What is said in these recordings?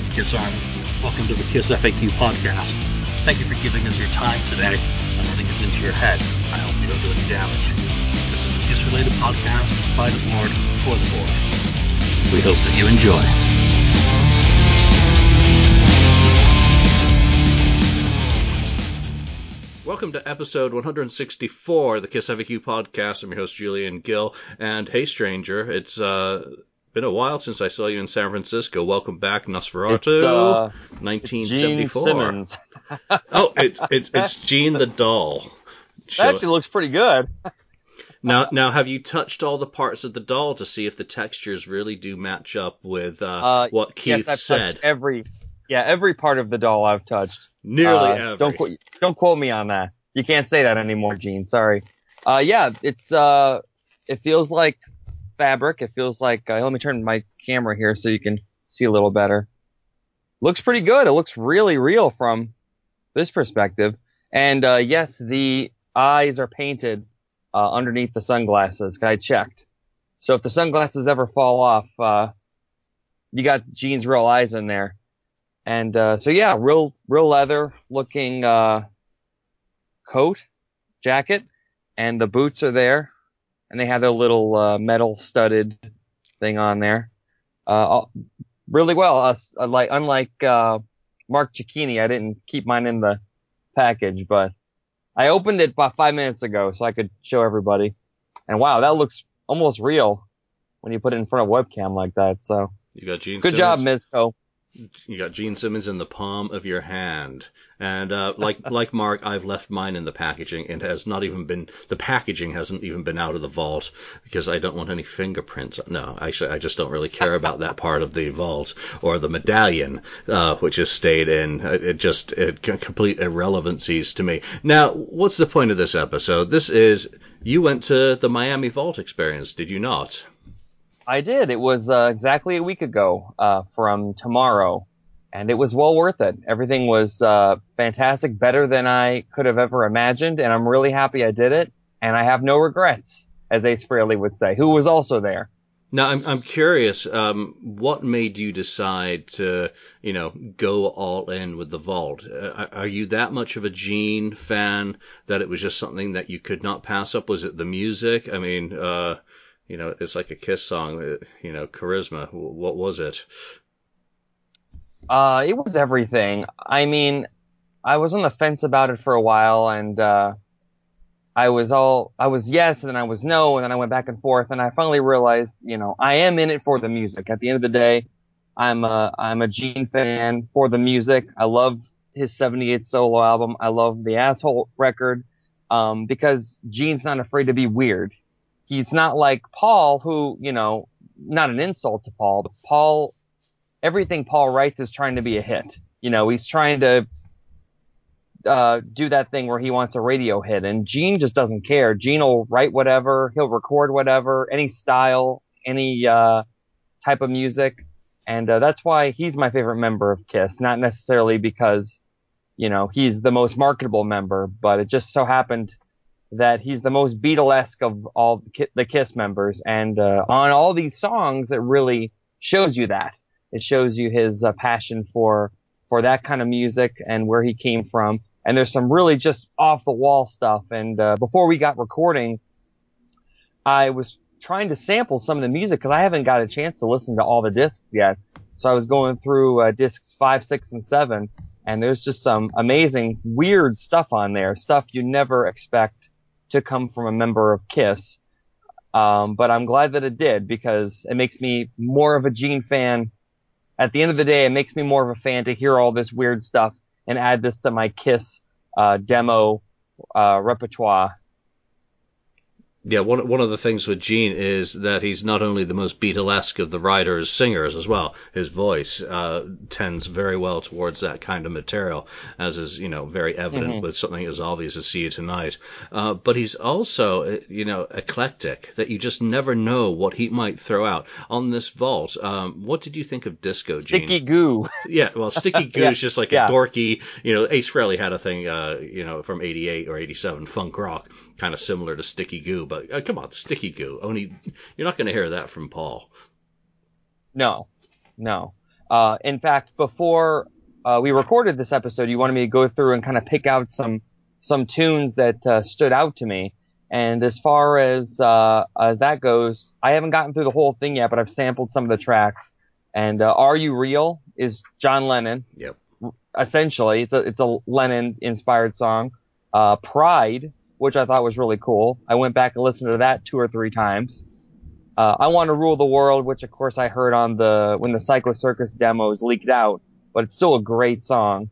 right, Kiss Army. Welcome to the Kiss FAQ podcast. Thank you for giving us your time today and letting us into your head. I hope you don't do any damage. This is a Kiss related podcast by the board for the board. We hope that you enjoy. Welcome to episode 164 of the Kiss FAQ podcast. I'm your host Julian Gill, and hey, stranger, it's uh, been a while since I saw you in San Francisco. Welcome back, Nosferatu, It's, uh, 1974. Gene Simmons. oh, it's it's it's Gene the doll. That Show- actually looks pretty good. now, now, have you touched all the parts of the doll to see if the textures really do match up with uh, Uh, what Keith yes, I've said? touched every, yeah, every part of the doll I've touched. Nearly Uh, every. Don't quote, don't quote me on that. You can't say that anymore, Gene. Sorry. Uh, yeah, it's uh, it feels like fabric. It feels like. Uh, let me turn my camera here so you can see a little better. Looks pretty good. It looks really real from this perspective. And uh, yes, the eyes are painted uh, underneath the sunglasses. I checked. So if the sunglasses ever fall off, uh, you got Gene's real eyes in there. And uh, so yeah, real real leather looking uh, coat, jacket, and the boots are there, and they have their little uh, metal studded thing on there. Uh, really well. Uh, uh, like unlike uh, Mark Cicchini, I didn't keep mine in the package, but I opened it about five minutes ago so I could show everybody. And wow, that looks almost real when you put it in front of webcam like that. So you got Gene. good Simmons. job, Mezco. You got Gene Simmons in the palm of your hand, and uh, like like Mark, I've left mine in the packaging, and has not even been the packaging hasn't even been out of the vault because I don't want any fingerprints. No, actually, I just don't really care about that part of the vault or the medallion, uh, which has stayed in. It it just it complete irrelevancies to me. Now, what's the point of this episode? This is you went to the Miami Vault experience, did you not? I did. It was uh, exactly a week ago uh, from tomorrow, and it was well worth it. Everything was uh, fantastic, better than I could have ever imagined, and I'm really happy I did it. And I have no regrets, as Ace Frehley would say, who was also there. Now, I'm I'm curious. Um, what made you decide to, you know, go all in with the vault? Uh, are you that much of a Gene fan that it was just something that you could not pass up? Was it the music? I mean, uh, you know, it's like a Kiss song. uh, You know, charisma. What was it? Uh, it was everything. I mean, I was on the fence about it for a while, and uh, I was all, I was yes, and then I was no, and then I went back and forth, and I finally realized, you know, I am in it for the music. At the end of the day, I'm a, I'm a Gene fan for the music. I love his 78 solo album. I love the Asshole record, um, because Gene's not afraid to be weird. He's not like Paul, who, you know, not an insult to Paul, but Paul everything Paul writes is trying to be a hit. You know, he's trying to uh, do that thing where he wants a radio hit, and Gene just doesn't care. Gene will write whatever, he'll record whatever, any style, any uh, type of music, and uh, that's why he's my favorite member of Kiss. Not necessarily because you know he's the most marketable member, but it just so happened that he's the most Beatlesque of all the Kiss members, and uh, on all these songs, it really shows you that it shows you his uh, passion for for that kind of music and where he came from. And there's some really just off the wall stuff. And uh, before we got recording, I was trying to sample some of the music because I haven't got a chance to listen to all the discs yet. So I was going through uh, discs five, six, and seven, and there's just some amazing, weird stuff on there. Stuff you never expect to come from a member of Kiss. Um, but I'm glad that it did because it makes me more of a Gene fan at the end of the day, it makes me more of a fan to hear all this weird stuff and add this to my Kiss uh, demo uh, repertoire. Yeah, one one of the things with Gene is that he's not only the most Beatlesque of the writers, singers as well. His voice uh, tends very well towards that kind of material, as is you know very evident Mhm. with something as obvious as "See You Tonight." Uh, but he's also uh, you know eclectic that you just never know what he might throw out on this vault. Um, what did you think of Disco Gene? Sticky goo. Yeah, well, Sticky Goo Yeah, is just like yeah. a dorky, you know, Ace Frehley had a thing, uh, you know, from 88 or 87, funk rock, kind of similar to Sticky Goo, but uh, come on, Sticky Goo. Only, you're not going to hear that from Paul. No, no. Uh, in fact, before uh, we recorded this episode, you wanted me to go through and kind of pick out some some tunes that uh, stood out to me. And as far as uh, as that goes, I haven't gotten through the whole thing yet, but I've sampled some of the tracks. And uh, "Are You Real" is John Lennon. Yep. Essentially, it's a it's a Lennon inspired song. Uh, "Pride," which I thought was really cool. I went back and listened to that two or three times. Uh, I Want to Rule the World, which of course I heard on the when the Psycho Circus demos leaked out, but it's still a great song.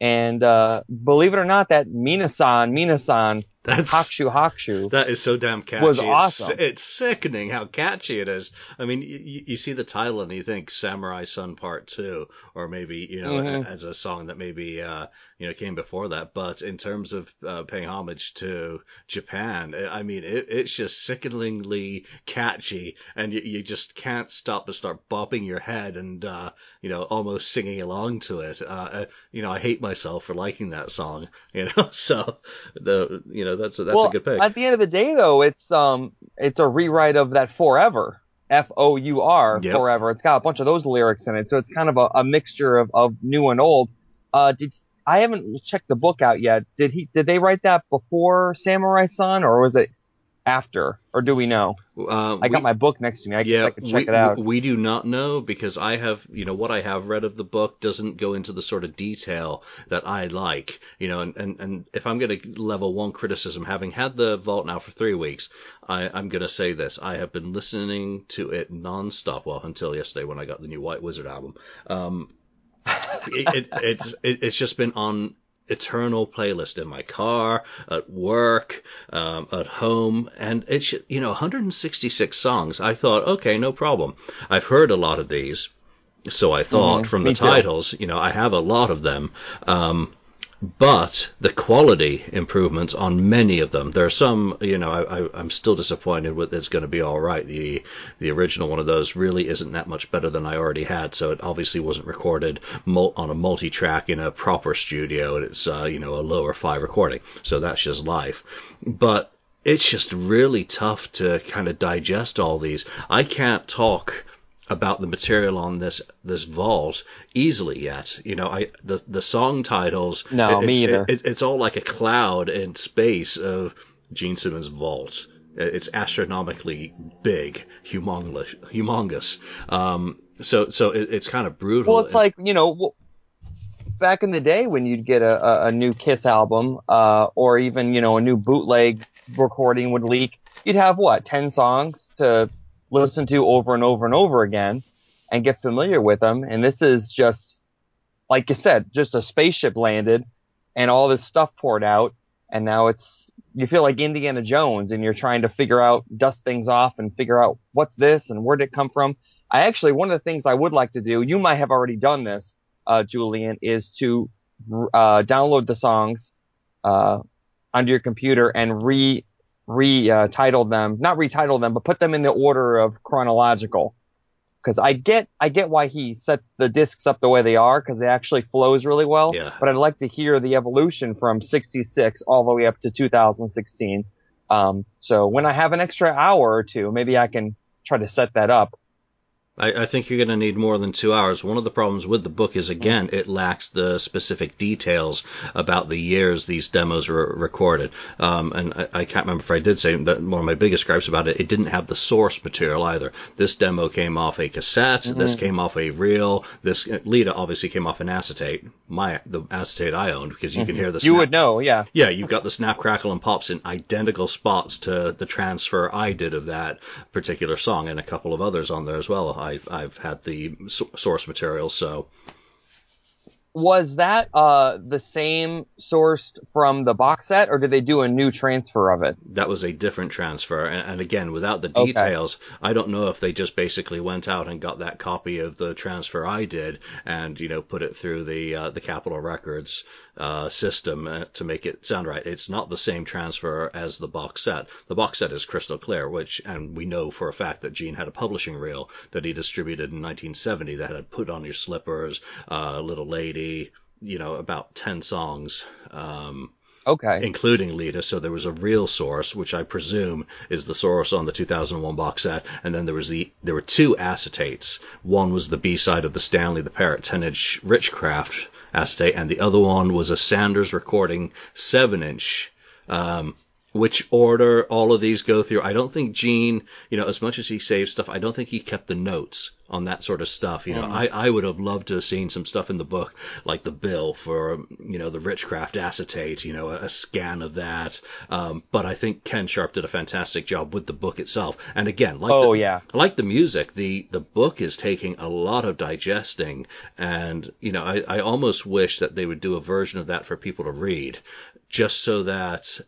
And uh, believe it or not, that Minasan Minasan That's Hakshu Hakshu that is so damn catchy. Was It's- awesome. It's, sickening how catchy it is. I mean, you, you see the title and you think Samurai Sun Part Two, or maybe you know Mhm. as a song that maybe uh, you know came before that. But in terms of uh, paying homage to Japan, I mean, it, it's just sickeningly catchy, and you, you just can't stop but start bopping your head and uh, you know almost singing along to it. Uh, uh, you know, I hate myself for liking that song. You know, so the you know that's a, that's well, a good pick. At the end of the day, though, it's um it's a rewrite of that Forever. F O U R Yep. Forever. It's got a bunch of those lyrics in it, so it's kind of a, a mixture of, of new and old. Uh, did I haven't checked the book out yet. Did he? Did they write that before Samurai Sun, or was it after? Or do we know? Uh, I got we- my book next to me. I guess yeah, I could check we, it out. we do not know because I have, you know, what I have read of the book doesn't go into the sort of detail that I like, you know, and, and, and if I'm going to level one criticism, having had the vault now for three weeks, I, I'm going to say this. I have been listening to it nonstop, well, until yesterday when I got the new White Wizzard album. Um, it, it, it's, it, it's just been on eternal playlist in my car, at work, um, at home, and it's you know 166 songs. I thought, okay, no problem. I've heard a lot of these, so I thought Mhm, from me the too. titles, you know, I have a lot of them. Um, but the quality improvements on many of them. There are some, you know, I, I'm still disappointed with it's going to be all right. The the original one of those really isn't that much better than I already had, so it obviously wasn't recorded mul- on a multi-track in a proper studio, and it's uh, you know a lower fi recording, so that's just live. But it's just really tough to kind of digest all these. I can't talk about the material on this this vault easily yet. You know, I the the song titles. No, it- me it's, either. It, it's all like a cloud in space of Gene Simmons' vault. It's astronomically big, humongous, humongous. Um, so so it, it's kind of brutal. Well, it's like you know, back in the day when you'd get a, a, a new Kiss album, uh, or even you know a new bootleg recording would leak, you'd have what ten songs to listen to over and over and over again, and get familiar with them. And this is just, like you said, just a spaceship landed, and all this stuff poured out, and now it's you feel like Indiana Jones, and you're trying to figure out, dust things off, and figure out what's this and where did it come from. I actually, one of the things I would like to do, you might have already done this, uh, Julian, is to uh, download the songs uh, your computer and re re uh, title them, not retitle them, but put them in the order of chronological. Because I get I get why he set the discs up the way they are, because it actually flows really well. Yeah. But I'd like to hear the evolution from '66 all the way up to 2016. Um, so when I have an extra hour or two, maybe I can try to set that up. I, I think you're going to need more than two hours. One of the problems with the book is, again, it lacks the specific details about the years these demos were recorded. Um, and I, I can't remember if I did say that one of my biggest gripes about it, it didn't have the source material either. This demo came off a cassette. Mm-hmm. This came off a reel. This uh, Leeta obviously came off an acetate. My the acetate I owned because you can mm-hmm. hear the sound. You would know, yeah. yeah, you've got the snap, crackle, and pops in identical spots to the transfer I did of that particular song, and a couple of others on there as well. I've I've had the source material, so Was that uh the same sourced from the box set, or did they do a new transfer of it? that was a different transfer. And, and again, without the Okay. details, I don't know if they just basically went out and got that copy of the transfer I did, and you know put it through the uh, the Capitol Records uh, system uh, to make it sound right. It's not the same transfer as the box set. The box set is crystal clear, which and we know for a fact that Gene had a publishing reel that he distributed in 1970 that had "Put on Your Slippers," uh, "Little Lady," you know, about ten songs. Um, Okay. including Leeta. So there was a real source, which I presume is the source on the 2001 box set, and then there was the there were two acetates. One was the B side of the Stanley the Parrot 10-inch Richcraft acetate, and the other one was a Sanders recording 7-inch. Um, which order all of these go through. I don't think Gene, you know, as much as he saved stuff, I don't think he kept the notes on that sort of stuff. You know, Mm. I, I would have loved to have seen some stuff in the book, like the bill for, you know, the Richcraft acetate, you know, a, a scan of that. Um, but I think Ken Sharp did a fantastic job with the book itself. And again, like Oh, the, yeah. like the music, the the book is taking a lot of digesting, and you know, I, I almost wish that they would do a version of that for people to read, just so that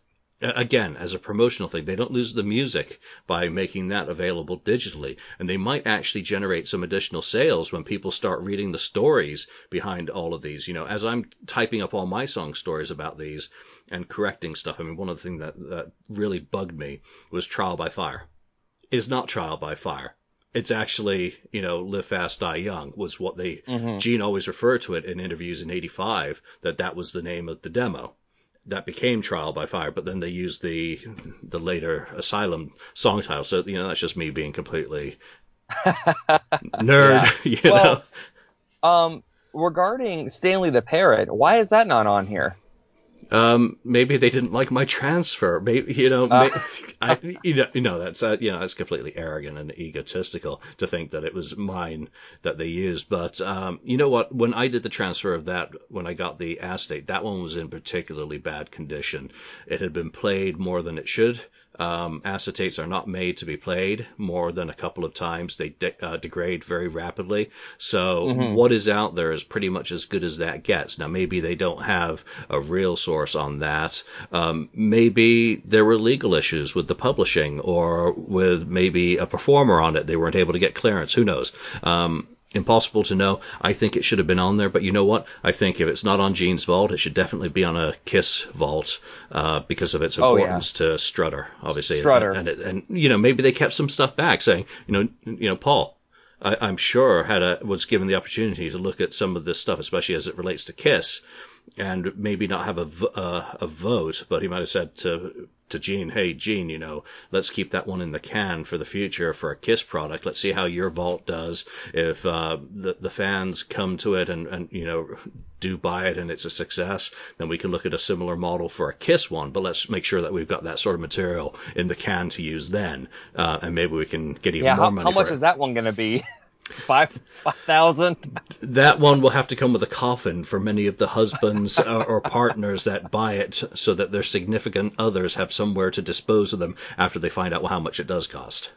again, as a promotional thing, they don't lose the music by making that available digitally. And they might actually generate some additional sales when people start reading the stories behind all of these. You know, as I'm typing up all my song stories about these and correcting stuff, I mean, one of the things that, that really bugged me was Trial by Fire. Is not Trial by Fire. It's actually, you know, Live Fast, Die Young was what they, mm-hmm. Gene always referred to it in interviews in 85, that that was the name of the demo that became Trial by Fire, but then they used the the later Asylum song title. So you know that's just me being completely nerd. You know, Um, regarding Stanley the Parrot, why is that not on here? Um, maybe they didn't like my transfer. Maybe you know, Uh. may, I you know, you know that's uh, you know that's completely arrogant and egotistical to think that it was mine that they used. But um, you know what? When I did the transfer of that, when I got the acetate, that one was in particularly bad condition. It had been played more than it should. Um, acetates are not made to be played more than a couple of times. They de- uh, degrade very rapidly. So what is out there is pretty much as good as that gets. Now maybe they don't have a real source on that. Um, maybe there were legal issues with the publishing or with maybe a performer on it. They weren't able to get clearance. Who knows? Um, impossible to know. I think it should have been on there, but you know what? I think if it's not on Gene's vault, it should definitely be on a Kiss vault uh, because of its Oh, yeah. importance to Strutter, obviously. Strutter. And, it, and you know maybe they kept some stuff back, saying you know you know Paul. I, I'm sure had a was given the opportunity to look at some of this stuff, especially as it relates to Kiss, and maybe not have a, uh, a vote, but he might have said to to Gene, "Hey, Gene, you know, let's keep that one in the can for the future for a Kiss product. Let's see how your vault does. If uh, the the fans come to it and and you know do buy it and it's a success, then we can look at a similar model for a Kiss one. But let's make sure that we've got that sort of material in the can to use then, uh, and maybe we can get even Yeah, more how, money how much it. is that one going to be? Five five thousand. that one will have to come with a coffin for many of the husbands or, or partners that buy it so that their significant others have somewhere to dispose of them after they find out how much it does cost.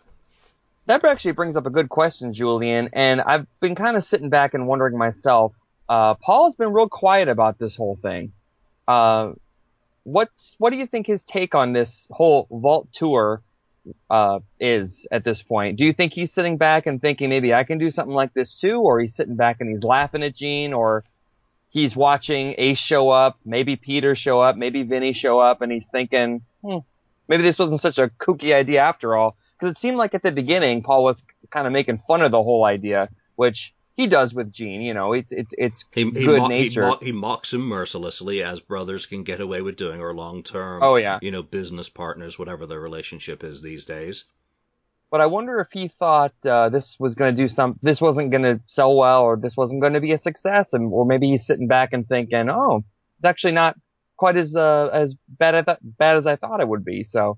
That actually brings up a good question, Julian. And I've been kind of sitting back and wondering myself. Uh, Paul has been real quiet about this whole thing. Uh, what's what do you think his take on this whole vault tour uh, is at this point? Do you think he's sitting back and thinking maybe I can do something like this too, or he's sitting back and he's laughing at Gene, or he's watching Ace show up, maybe Peter show up, maybe Vinny show up, and he's thinking, hmm, maybe this wasn't such a kooky idea after all. Because it seemed like at the beginning Paul was kind of making fun of the whole idea, which he does with Gene. You know, it's it's it's He, he, good mo- he, nature. mo- he mocks him mercilessly, as brothers can get away with doing, or long term, Oh, yeah. you know, business partners, whatever their relationship is these days. but I wonder if he thought uh, this was going to do some, this wasn't going to sell well, or this wasn't going to be a success, and or maybe he's sitting back and thinking, oh, it's actually not quite as uh, as bad as bad as I thought it would be. So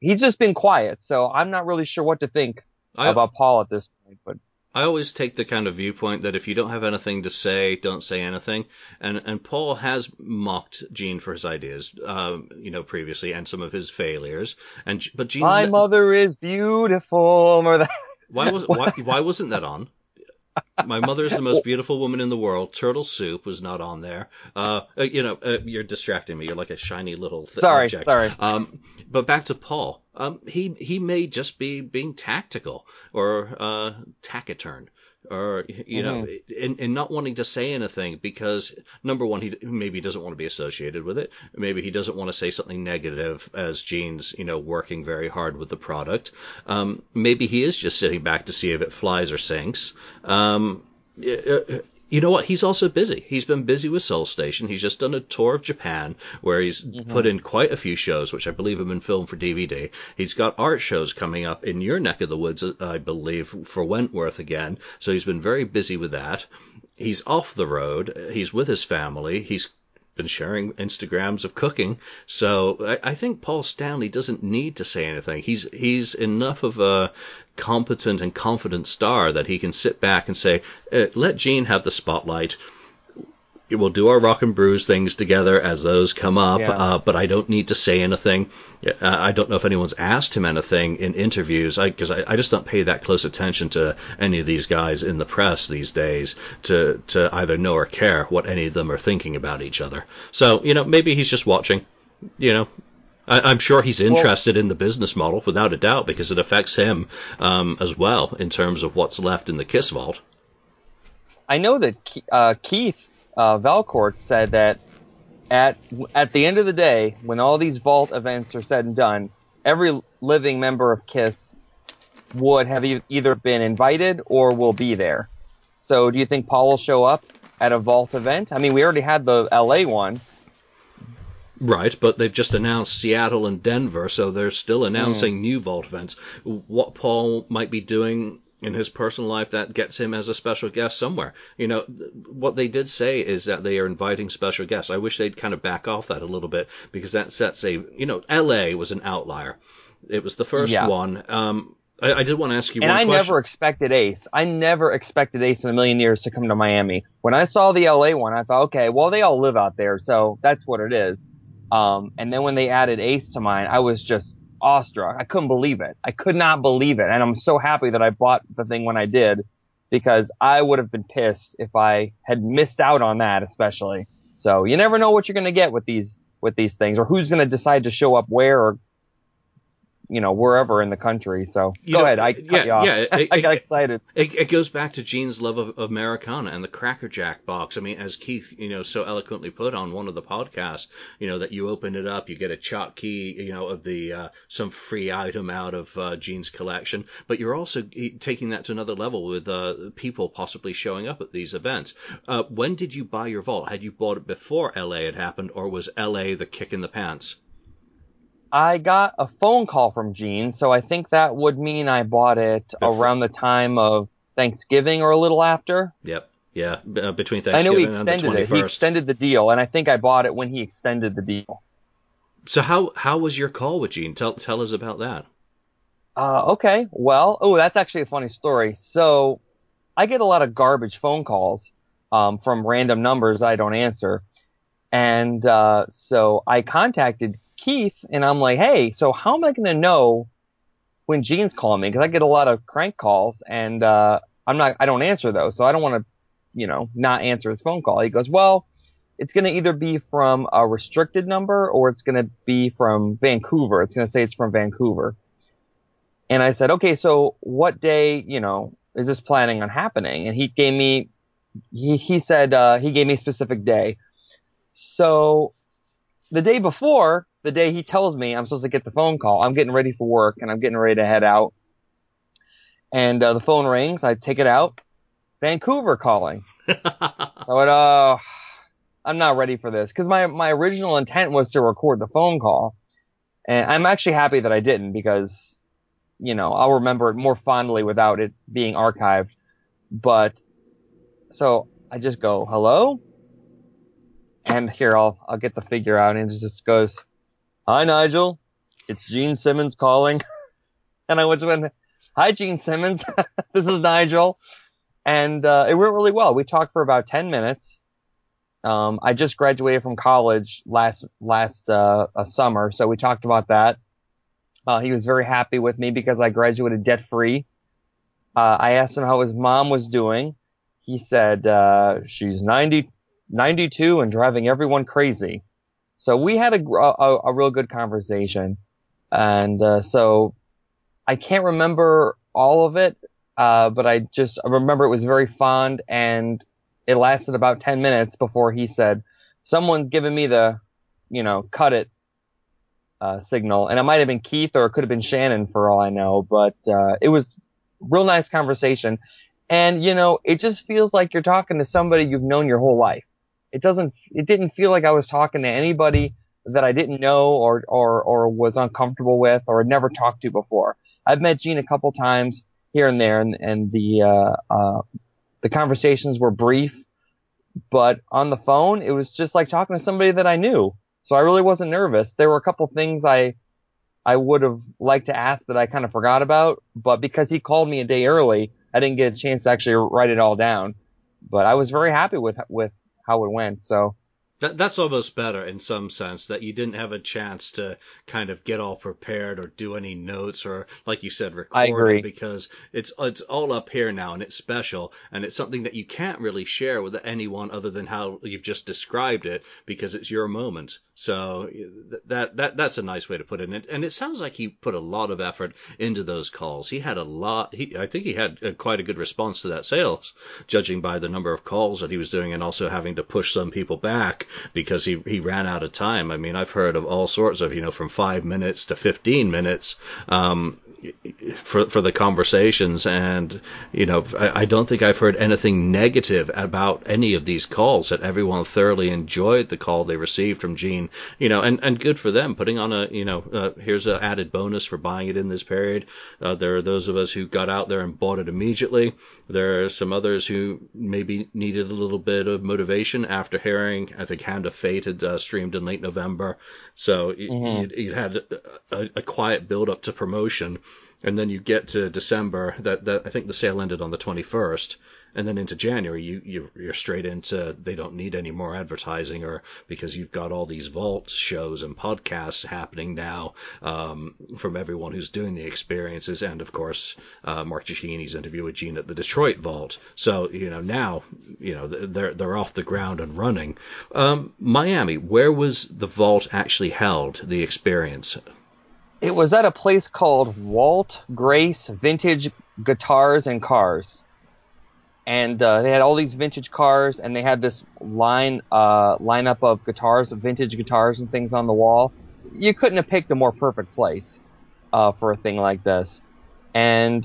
he's just been quiet. So I'm not really sure what to think I, about Paul at this point. But I always take the kind of viewpoint that if you don't have anything to say, don't say anything. And and Paul has mocked Gene for his ideas, um, you know, previously, and some of his failures. And but Gene, my mother is beautiful, or that. why was why, why wasn't that on? My mother is the most beautiful woman in the world. Turtle soup was not on there. Uh, uh, you know, uh, you're distracting me. You're like a shiny little th- Sorry, object. sorry. Um, but back to Paul. Um, he he may just be being tactical or uh, taciturn or you know, Mm-hmm. and, and not wanting to say anything because number one, he maybe doesn't want to be associated with it. Maybe he doesn't want to say something negative as Gene's, you know, working very hard with the product. Um, maybe he is just sitting back to see if it flies or sinks. Um, you know what? He's also busy. He's been busy with Soul Station. He's just done a tour of Japan where he's mm-hmm. put in quite a few shows, which I believe have been filmed for DVD. He's got art shows coming up in your neck of the woods, I believe, for Wentworth again. So he's been very busy with that. He's off the road. He's with his family. He's been sharing Instagrams of cooking. So I, I, think Paul Stanley doesn't need to say anything. He's he's enough of a competent and confident star that he can sit back and say, uh, "Let Gene have the spotlight we'll do our rock and brews things together as those come up, yeah. uh, but I don't need to say anything. Uh, I don't know if anyone's asked him anything in interviews because I, I, I, just don't pay that close attention to any of these guys in the press these days to to either know or care what any of them are thinking about each other. So you know maybe he's just watching. You know, I, am sure he's interested well, in the business model without a doubt because it affects him um, as well in terms of what's left in the Kiss vault. I know that uh, Keith uh, Valcourt said that at at the end of the day, when all these vault events are said and done, every living member of Kiss would have e- either been invited or will be there. So, do you think Paul will show up at a vault event? I mean, we already had the LA one. Right, but they've just announced Seattle and Denver, so they're still announcing mm. new vault events. What Paul might be doing in his personal life that gets him as a special guest somewhere. You know, what they did say is that they are inviting special guests. I wish they'd kind of back off that a little bit because that sets a, you know, LA was an outlier. It was the first yeah. one. Um, I, I, did want to ask you and I question. never expected Ace. I never expected Ace in a million years to come to Miami. When I saw the LA one, I thought, okay, well, they all live out there, so that's what it is. Um, and then when they added Ace to mine, I was just awestruck. I couldn't believe it. I could not believe it. And I'm so happy that I bought the thing when I did because I would have been pissed if I had missed out on that, especially. So you never know what you're going to get with these, with these things or who's going to decide to show up where or you know, wherever in the country. So you go know, ahead. I cut yeah, you off. Yeah, it, I got excited. It, it, goes back to Gene's love of, of Americana and the Cracker Jack box. I mean, as Keith, you know, so eloquently put on one of the podcasts, you know, that you open it up, you get a chalk key, you know, of the uh, some free item out of uh, Gene's collection, but you're also taking that to another level with uh, people possibly showing up at these events. Uh, when did you buy your vault? Had you bought it before LA had happened, or was LA the kick in the pants? I got a phone call from Gene, so I think that would mean I bought it Before. around the time of Thanksgiving or a little after. Yep. Yeah, uh, between Thanksgiving I know he extended it. He extended the deal, and I think I bought it when he extended the deal. So how how was your call with Gene? Tell tell us about that. Uh, okay. Well, oh, that's actually a funny story. So, I get a lot of garbage phone calls um, from random numbers I don't answer, and uh, so I contacted Keith, and I'm like, hey, so how am I going to know when Gene's calling me? Because I get a lot of crank calls, and uh, I'm not, I don't answer those, so I don't want to, you know, not answer his phone call. He goes, well, it's going to either be from a restricted number or it's going to be from Vancouver. It's going to say it's from Vancouver. And I said, okay, so what day, you know, is this planning on happening? And he gave me, he, he said, uh, he gave me a specific day. So the day before, the day he tells me I'm supposed to get the phone call, I'm getting ready for work and I'm getting ready to head out. And uh, the phone rings. I take it out. Vancouver calling. I went, oh, I'm not ready for this because my my original intent was to record the phone call, and I'm actually happy that I didn't because, you know, I'll remember it more fondly without it being archived. But so I just go, hello, and here I'll I'll get the figure out, and it just goes, Hi, Nigel. It's Gene Simmons calling. and I went, Hi, Gene Simmons. this is Nigel. And uh, it went really well. We talked for about 10 minutes. Um, I just graduated from college last last uh, summer, so we talked about that. Uh, he was very happy with me because I graduated debt free. Uh, I asked him how his mom was doing. He said uh, she's 90, 92 and driving everyone crazy. So we had a, a, a real good conversation. And, uh, so I can't remember all of it, uh, but I just I remember it was very fond and it lasted about 10 minutes before he said, someone's giving me the, you know, cut it, uh, signal. And it might have been Keith or it could have been Shannon for all I know, but, uh, it was real nice conversation. And, you know, it just feels like you're talking to somebody you've known your whole life. It doesn't, it didn't feel like I was talking to anybody that I didn't know or, or, or was uncomfortable with or had never talked to before. I've met Gene a couple times here and there and, and the, uh, uh, the conversations were brief, but on the phone, it was just like talking to somebody that I knew. So I really wasn't nervous. There were a couple things I, I would have liked to ask that I kind of forgot about, but because he called me a day early, I didn't get a chance to actually write it all down. But I was very happy with with how it went. So that, that's almost better in some sense that you didn't have a chance to kind of get all prepared or do any notes or, like you said, record it because it's it's all up here now and it's special and it's something that you can't really share with anyone other than how you've just described it because it's your moment. So that that that's a nice way to put it. And, and it sounds like he put a lot of effort into those calls. He had a lot. He I think he had a, quite a good response to that sales, judging by the number of calls that he was doing and also having to push some people back because he, he ran out of time. I mean, I've heard of all sorts of, you know, from five minutes to 15 minutes. Um, for for the conversations. And you know I, I, don't think I've heard anything negative about any of these calls that everyone thoroughly enjoyed the call they received from Gene. You know and and good for them putting on a you know uh, here's an added bonus for buying it in this period. Uh, there are those of us who got out there and bought it immediately. There are some others who maybe needed a little bit of motivation after hearing I think Hand of Fate had uh, streamed in late November. So mm-hmm. you, you had a, a quiet build up to promotion and then you get to December. That that I think the sale ended on the 21st, and then into January you, you you're straight into they don't need any more advertising or because you've got all these vault shows and podcasts happening now um, from everyone who's doing the experiences and of course uh, Mark Giacchini's interview with Gene at the Detroit Vault. So you know now you know they're they're off the ground and running. Um, Miami, where was the vault actually held? The experience. It was at a place called Walt Grace Vintage Guitars and Cars. And uh, they had all these vintage cars, and they had this line uh, lineup of guitars, vintage guitars and things on the wall. You couldn't have picked a more perfect place uh, for a thing like this. And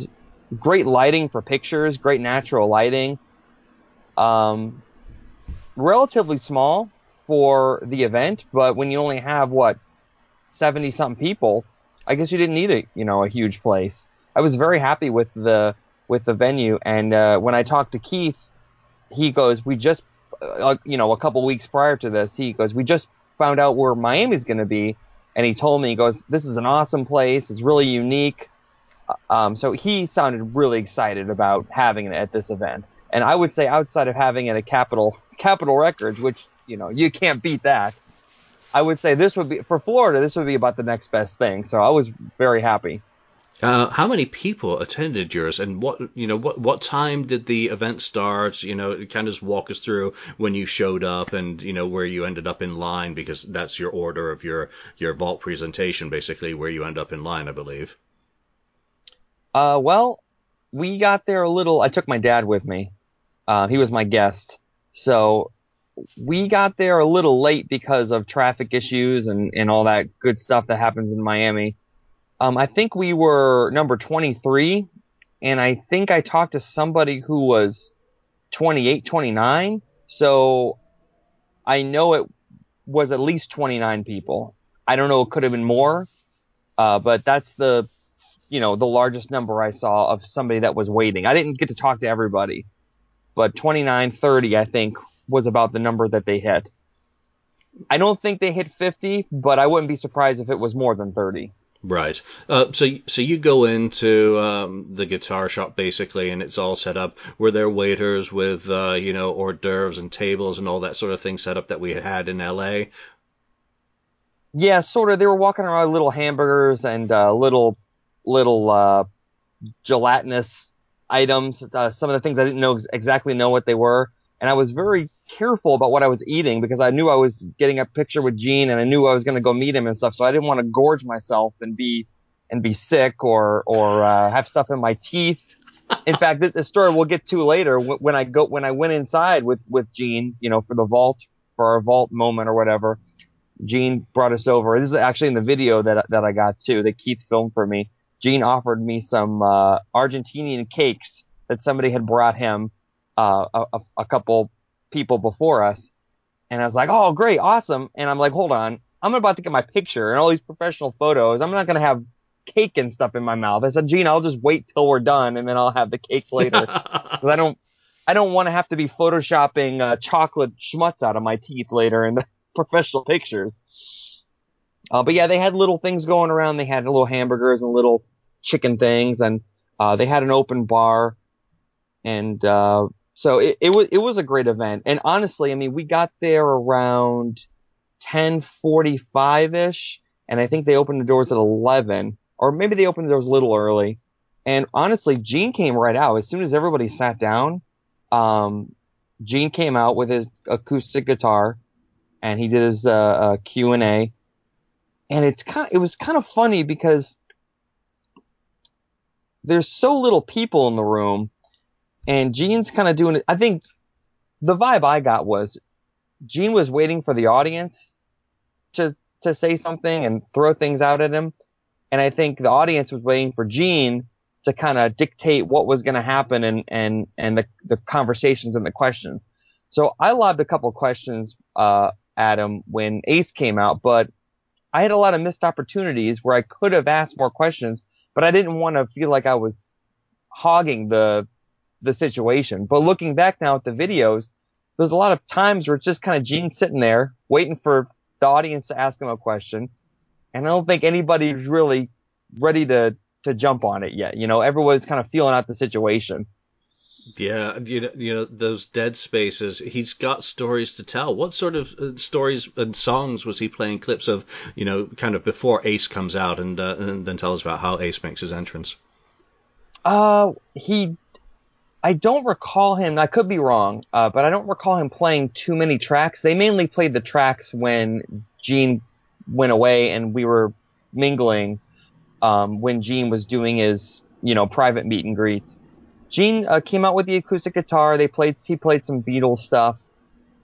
great lighting for pictures, great natural lighting. Um, relatively small for the event, but when you only have what 70 something people, I guess you didn't need a you know a huge place. I was very happy with the with the venue, and uh, when I talked to Keith, he goes, "We just uh, you know a couple weeks prior to this, he goes, we just found out where Miami's going to be." And he told me, he goes, "This is an awesome place. It's really unique." Uh, um, so he sounded really excited about having it at this event. And I would say outside of having it at Capitol Capitol Records, which you know you can't beat that. I would say this would be for Florida. This would be about the next best thing. So I was very happy. Uh, how many people attended yours, and what you know? What what time did the event start? You know, kind of just walk us through when you showed up, and you know where you ended up in line because that's your order of your your vault presentation, basically where you end up in line, I believe. Uh, well, we got there a little. I took my dad with me. Uh, he was my guest, so we got there a little late because of traffic issues and, and all that good stuff that happens in Miami. Um, I think we were number 23, and I think I talked to somebody who was 28, 29. So I know it was at least 29 people. I don't know, it could have been more, uh, but that's the, you know, the largest number I saw of somebody that was waiting. I didn't get to talk to everybody, but 29, 30, I think was about the number that they hit. I don't think they hit 50, but I wouldn't be surprised if it was more than 30. Right. Uh, so, so you go into um, the guitar shop basically, and it's all set up. Were there waiters with, uh, you know, hors d'oeuvres and tables and all that sort of thing set up that we had in L.A.? Yeah, sort of. They were walking around with little hamburgers and uh, little, little uh, gelatinous items. Uh, some of the things I didn't know exactly know what they were and I was very careful about what I was eating because I knew I was getting a picture with Gene and I knew I was going to go meet him and stuff. So I didn't want to gorge myself and be and be sick or or uh, have stuff in my teeth. In fact, this, story we'll get to later when I go when I went inside with with Gene, you know, for the vault for our vault moment or whatever. Gene brought us over. This is actually in the video that that I got too that Keith filmed for me. Gene offered me some uh, Argentinian cakes that somebody had brought him uh, a, a couple people before us. And I was like, oh, great, awesome. And I'm like, hold on, I'm about to get my picture and all these professional photos. I'm not going to have cake and stuff in my mouth. I said, Gene, I'll just wait till we're done and then I'll have the cakes later. Cause I don't, I don't want to have to be photoshopping uh, chocolate schmutz out of my teeth later in the professional pictures. Uh, but yeah, they had little things going around. They had little hamburgers and little chicken things and, uh, they had an open bar and, uh, so it, it was, it was a great event. And honestly, I mean, we got there around 1045 ish and I think they opened the doors at 11 or maybe they opened the doors a little early. And honestly, Gene came right out as soon as everybody sat down. Um, Gene came out with his acoustic guitar and he did his, uh, uh Q and A. And it's kind of, it was kind of funny because there's so little people in the room and Gene's kind of doing it. I think the vibe I got was Gene was waiting for the audience to, to say something and throw things out at him. And I think the audience was waiting for Gene to kind of dictate what was going to happen and, and, and the, the conversations and the questions. So I lobbed a couple questions, uh, at him when Ace came out, but I had a lot of missed opportunities where I could have asked more questions, but I didn't want to feel like I was hogging the, the situation. But looking back now at the videos, there's a lot of times where it's just kind of Gene sitting there waiting for the audience to ask him a question. And I don't think anybody's really ready to, to jump on it yet. You know, everyone's kind of feeling out the situation. Yeah, you know, you know those dead spaces. He's got stories to tell. What sort of uh, stories and songs was he playing clips of? You know, kind of before Ace comes out, and uh, and then tell us about how Ace makes his entrance. Uh, he, I don't recall him. I could be wrong, uh, but I don't recall him playing too many tracks. They mainly played the tracks when Gene went away and we were mingling. Um, when Gene was doing his, you know, private meet and greets. Gene uh, came out with the acoustic guitar. They played. He played some Beatles stuff.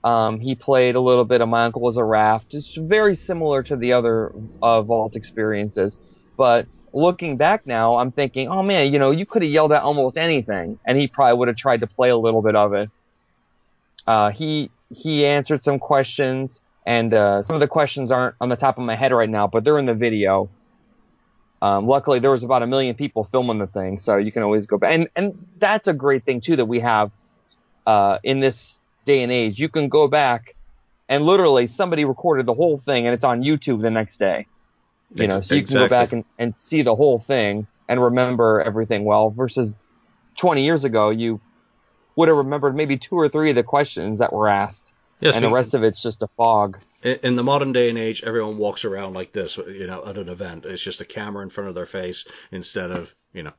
Um, he played a little bit of My Uncle Was a Raft. It's very similar to the other uh, Vault experiences. But looking back now, I'm thinking, oh man, you know, you could have yelled at almost anything, and he probably would have tried to play a little bit of it. Uh, he he answered some questions, and uh, some of the questions aren't on the top of my head right now, but they're in the video. Um, luckily, there was about a million people filming the thing, so you can always go back. And and that's a great thing too that we have uh, in this day and age. You can go back and literally somebody recorded the whole thing, and it's on YouTube the next day. You know, so you can go back and, and see the whole thing and remember everything well. Versus 20 years ago, you would have remembered maybe two or three of the questions that were asked, yes, and the rest of it's just a fog in the modern day and age, everyone walks around like this, you know, at an event. It's just a camera in front of their face instead of, you know,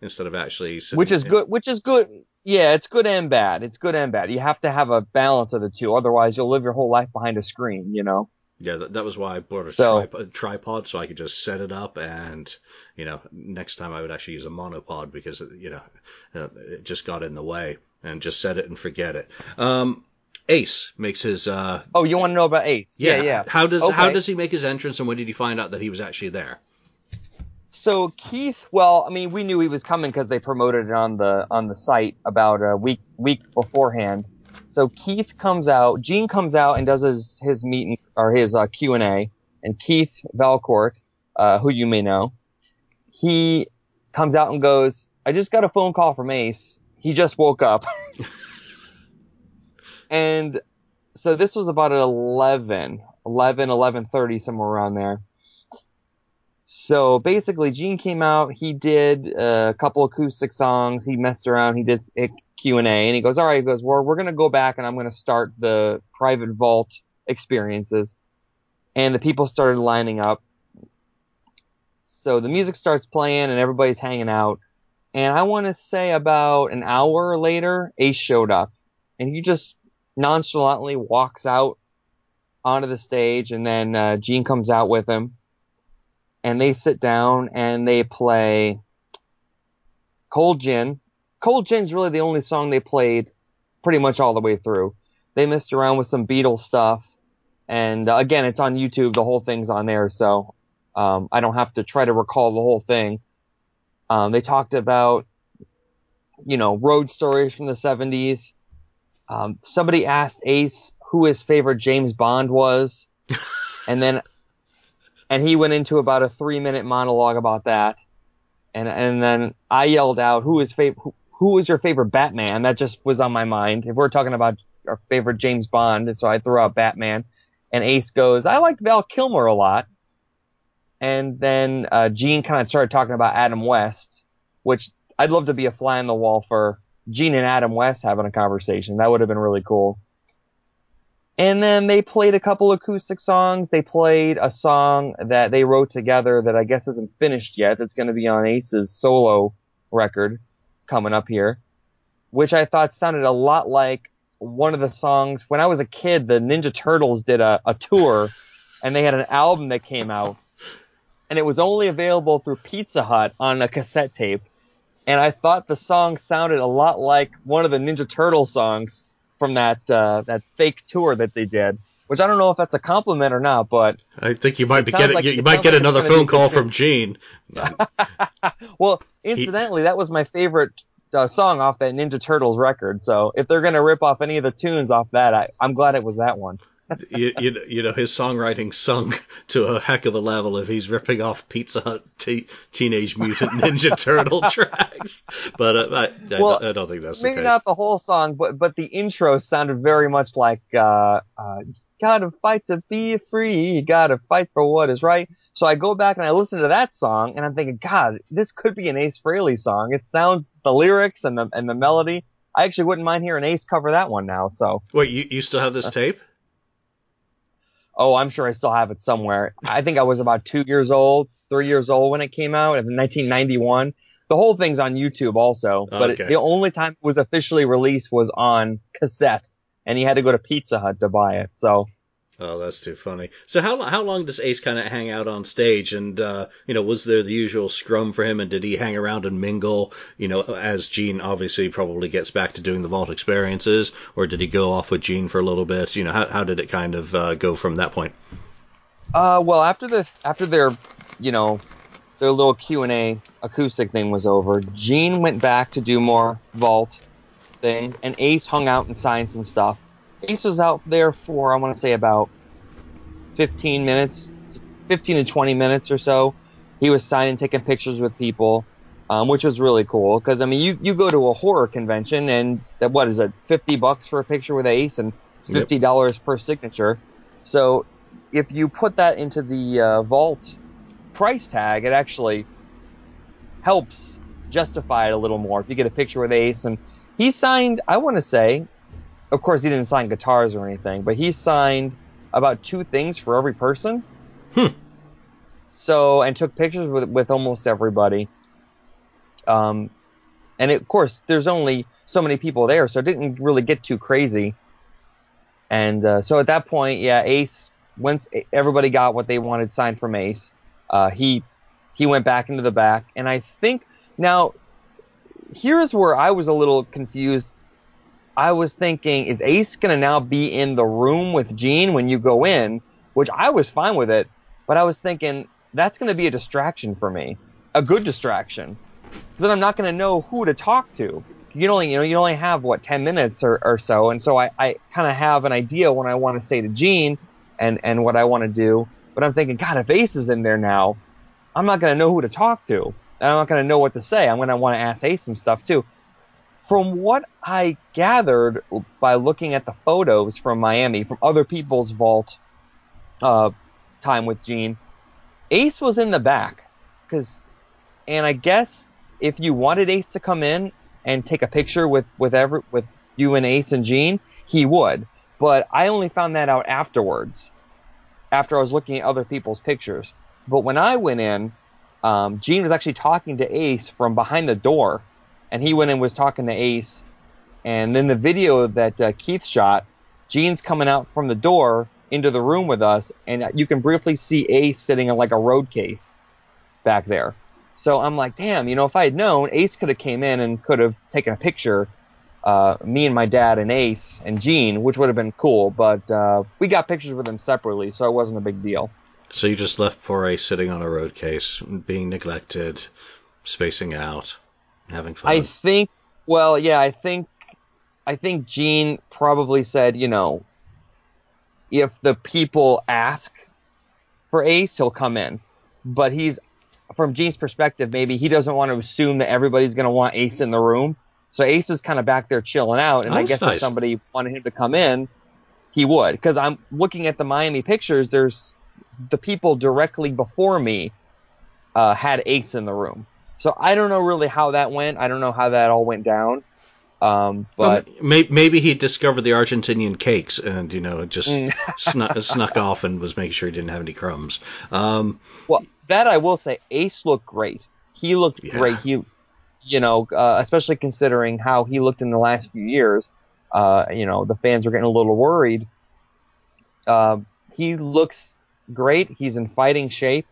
instead of actually. Which is in. good. Which is good. Yeah, it's good and bad. It's good and bad. You have to have a balance of the two. Otherwise, you'll live your whole life behind a screen. You know. Yeah, that, that was why I bought a, so, tripod, a tripod so I could just set it up and, you know, next time I would actually use a monopod because, you know, it just got in the way and just set it and forget it. Um, Ace makes his. Uh, oh, you want to know about Ace? Yeah, yeah. yeah. How does okay. how does he make his entrance, and when did he find out that he was actually there? So Keith, well, I mean, we knew he was coming because they promoted it on the on the site about a week week beforehand. So Keith comes out, Gene comes out and does his his meet or his uh, Q and A, and Keith Valcourt, uh, who you may know, he comes out and goes, "I just got a phone call from Ace. He just woke up." And so this was about at 11, 11, 11.30, somewhere around there. So basically, Gene came out. He did a couple acoustic songs. He messed around. He did Q and A, and he goes, "All right." He goes, "Well, we're gonna go back, and I'm gonna start the private vault experiences." And the people started lining up. So the music starts playing, and everybody's hanging out. And I want to say about an hour later, Ace showed up, and he just nonchalantly walks out onto the stage, and then uh, Gene comes out with him, and they sit down and they play Cold Gin. Cold Gin's really the only song they played pretty much all the way through. They messed around with some Beatles stuff, and uh, again, it's on YouTube. The whole thing's on there, so um, I don't have to try to recall the whole thing. Um, they talked about you know, road stories from the 70s. Um, somebody asked Ace who his favorite James Bond was, and then, and he went into about a three minute monologue about that, and and then I yelled out who is favorite who, was your favorite Batman? That just was on my mind. If we're talking about our favorite James Bond, so I threw out Batman, and Ace goes, I liked Val Kilmer a lot, and then uh, Gene kind of started talking about Adam West, which I'd love to be a fly on the wall for Gene and Adam West having a conversation. That would have been really cool. And then they played a couple acoustic songs. They played a song that they wrote together that I guess isn't finished yet. That's going to be on Ace's solo record coming up here, which I thought sounded a lot like one of the songs when I was a kid. The Ninja Turtles did a, a tour and they had an album that came out and it was only available through Pizza Hut on a cassette tape. And I thought the song sounded a lot like one of the Ninja Turtle songs from that uh, that fake tour that they did. Which I don't know if that's a compliment or not, but I think you might be getting like, you, you might get like another phone call from Gene. well, incidentally, he, that was my favorite uh, song off that Ninja Turtles record. So if they're gonna rip off any of the tunes off that, I, I'm glad it was that one you, you, you, know, his songwriting sunk to a heck of a level if he's ripping off Pizza Hut t- Teenage Mutant Ninja Turtle tracks. But uh, I, well, I, I, don't think that's maybe the not the whole song, but but the intro sounded very much like uh, uh, "Gotta fight to be free, you gotta fight for what is right." So I go back and I listen to that song, and I'm thinking, God, this could be an Ace Frehley song. It sounds the lyrics and the and the melody. I actually wouldn't mind hearing Ace cover that one now. So wait, you you still have this uh, tape? Oh, I'm sure I still have it somewhere. I think I was about two years old, three years old when it came out in 1991. The whole thing's on YouTube also, but okay. it, the only time it was officially released was on cassette, and you had to go to Pizza Hut to buy it. So Oh, that's too funny. So how how long does Ace kind of hang out on stage? And uh, you know, was there the usual scrum for him? And did he hang around and mingle? You know, as Gene obviously probably gets back to doing the vault experiences, or did he go off with Gene for a little bit? You know, how how did it kind of uh, go from that point? Uh, well, after the after their you know their little Q and A acoustic thing was over, Gene went back to do more vault things, and Ace hung out and signed some stuff. Ace was out there for I want to say about 15 minutes, 15 to 20 minutes or so. He was signing, taking pictures with people, um, which was really cool. Because I mean, you you go to a horror convention and that what is it, 50 bucks for a picture with Ace and 50 dollars yep. per signature. So if you put that into the uh, vault price tag, it actually helps justify it a little more. If you get a picture with Ace and he signed, I want to say, of course, he didn't sign guitars or anything, but he signed about two things for every person. Hmm. So, and took pictures with with almost everybody. Um, and it, of course, there's only so many people there, so it didn't really get too crazy. And uh, so at that point, yeah, Ace. Once everybody got what they wanted signed from Ace, uh, he he went back into the back, and I think now here's where I was a little confused I was thinking, is Ace going to now be in the room with Gene when you go in? Which I was fine with it, but I was thinking that's going to be a distraction for me, a good distraction. Then I'm not going to know who to talk to. You only, you know, you only have what 10 minutes or, or so, and so I, I kind of have an idea what I want to say to Gene and and what I want to do. But I'm thinking, God, if Ace is in there now, I'm not going to know who to talk to. And I'm not going to know what to say. I'm going to want to ask Ace some stuff too from what I gathered by looking at the photos from Miami, from other people's vault uh, time with Gene, Ace was in the back. Cause, and I guess if you wanted Ace to come in and take a picture with with every, with you and Ace and Gene, he would. But I only found that out afterwards, after I was looking at other people's pictures. But when I went in, um, Gene was actually talking to Ace from behind the door and he went and was talking to Ace. And then the video that uh, Keith shot, Gene's coming out from the door into the room with us, and you can briefly see Ace sitting in like a road case back there. So I'm like, damn, you know, if I had known, Ace could have came in and could have taken a picture, uh, me and my dad and Ace and Gene, which would have been cool. But uh, we got pictures with them separately, so it wasn't a big deal. So you just left poor Ace sitting on a road case, being neglected, spacing out having fun. I think Well, yeah, I think I think Gene probably said, you know, if the people ask for Ace, he'll come in. But he's from Gene's perspective, maybe he doesn't want to assume that everybody's going to want Ace in the room. So Ace is kind of back there chilling out, and I guess nice. if somebody wanted him to come in, he would. Because I'm looking at the Miami pictures. There's the people directly before me uh, had Ace in the room. So I don't know really how that went. I don't know how that all went down. Um, but Well, may- maybe he discovered the Argentinian cakes and you know just Mm. snuck, snuck off and was making sure he didn't have any crumbs. Um, Well, that I will say, Ace looked great. He looked Yeah. great. He, you know, uh, especially considering how he looked in the last few years. Uh, you know, the fans were getting a little worried. Uh, he looks great. He's in fighting shape.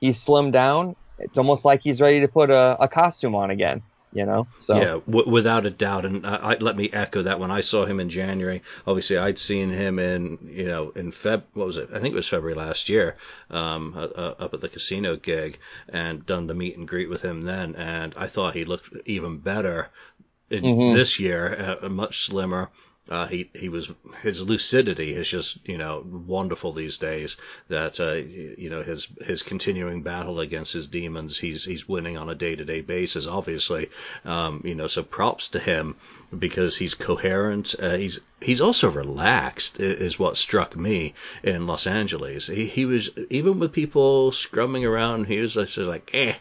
He's slimmed down. It's almost like he's ready to put a, a costume on again. You know, so Yeah, w- without a doubt. And I, I, let me echo that. When I saw him in January, obviously I'd seen him in, you know, in Feb. What was it? I think it was February last year, um, uh, uh, up at the casino gig, and done the meet and greet with him then. And I thought he looked even better in Mhm. this year, uh, much slimmer. Uh, he he was his lucidity is just you know wonderful these days. That uh, you know his his continuing battle against his demons, he's he's winning on a day to day basis. Obviously, um, you know so props to him because he's coherent. Uh, he's he's also relaxed is what struck me in Los Angeles. He he was even with people scrumming around. He was just like eh.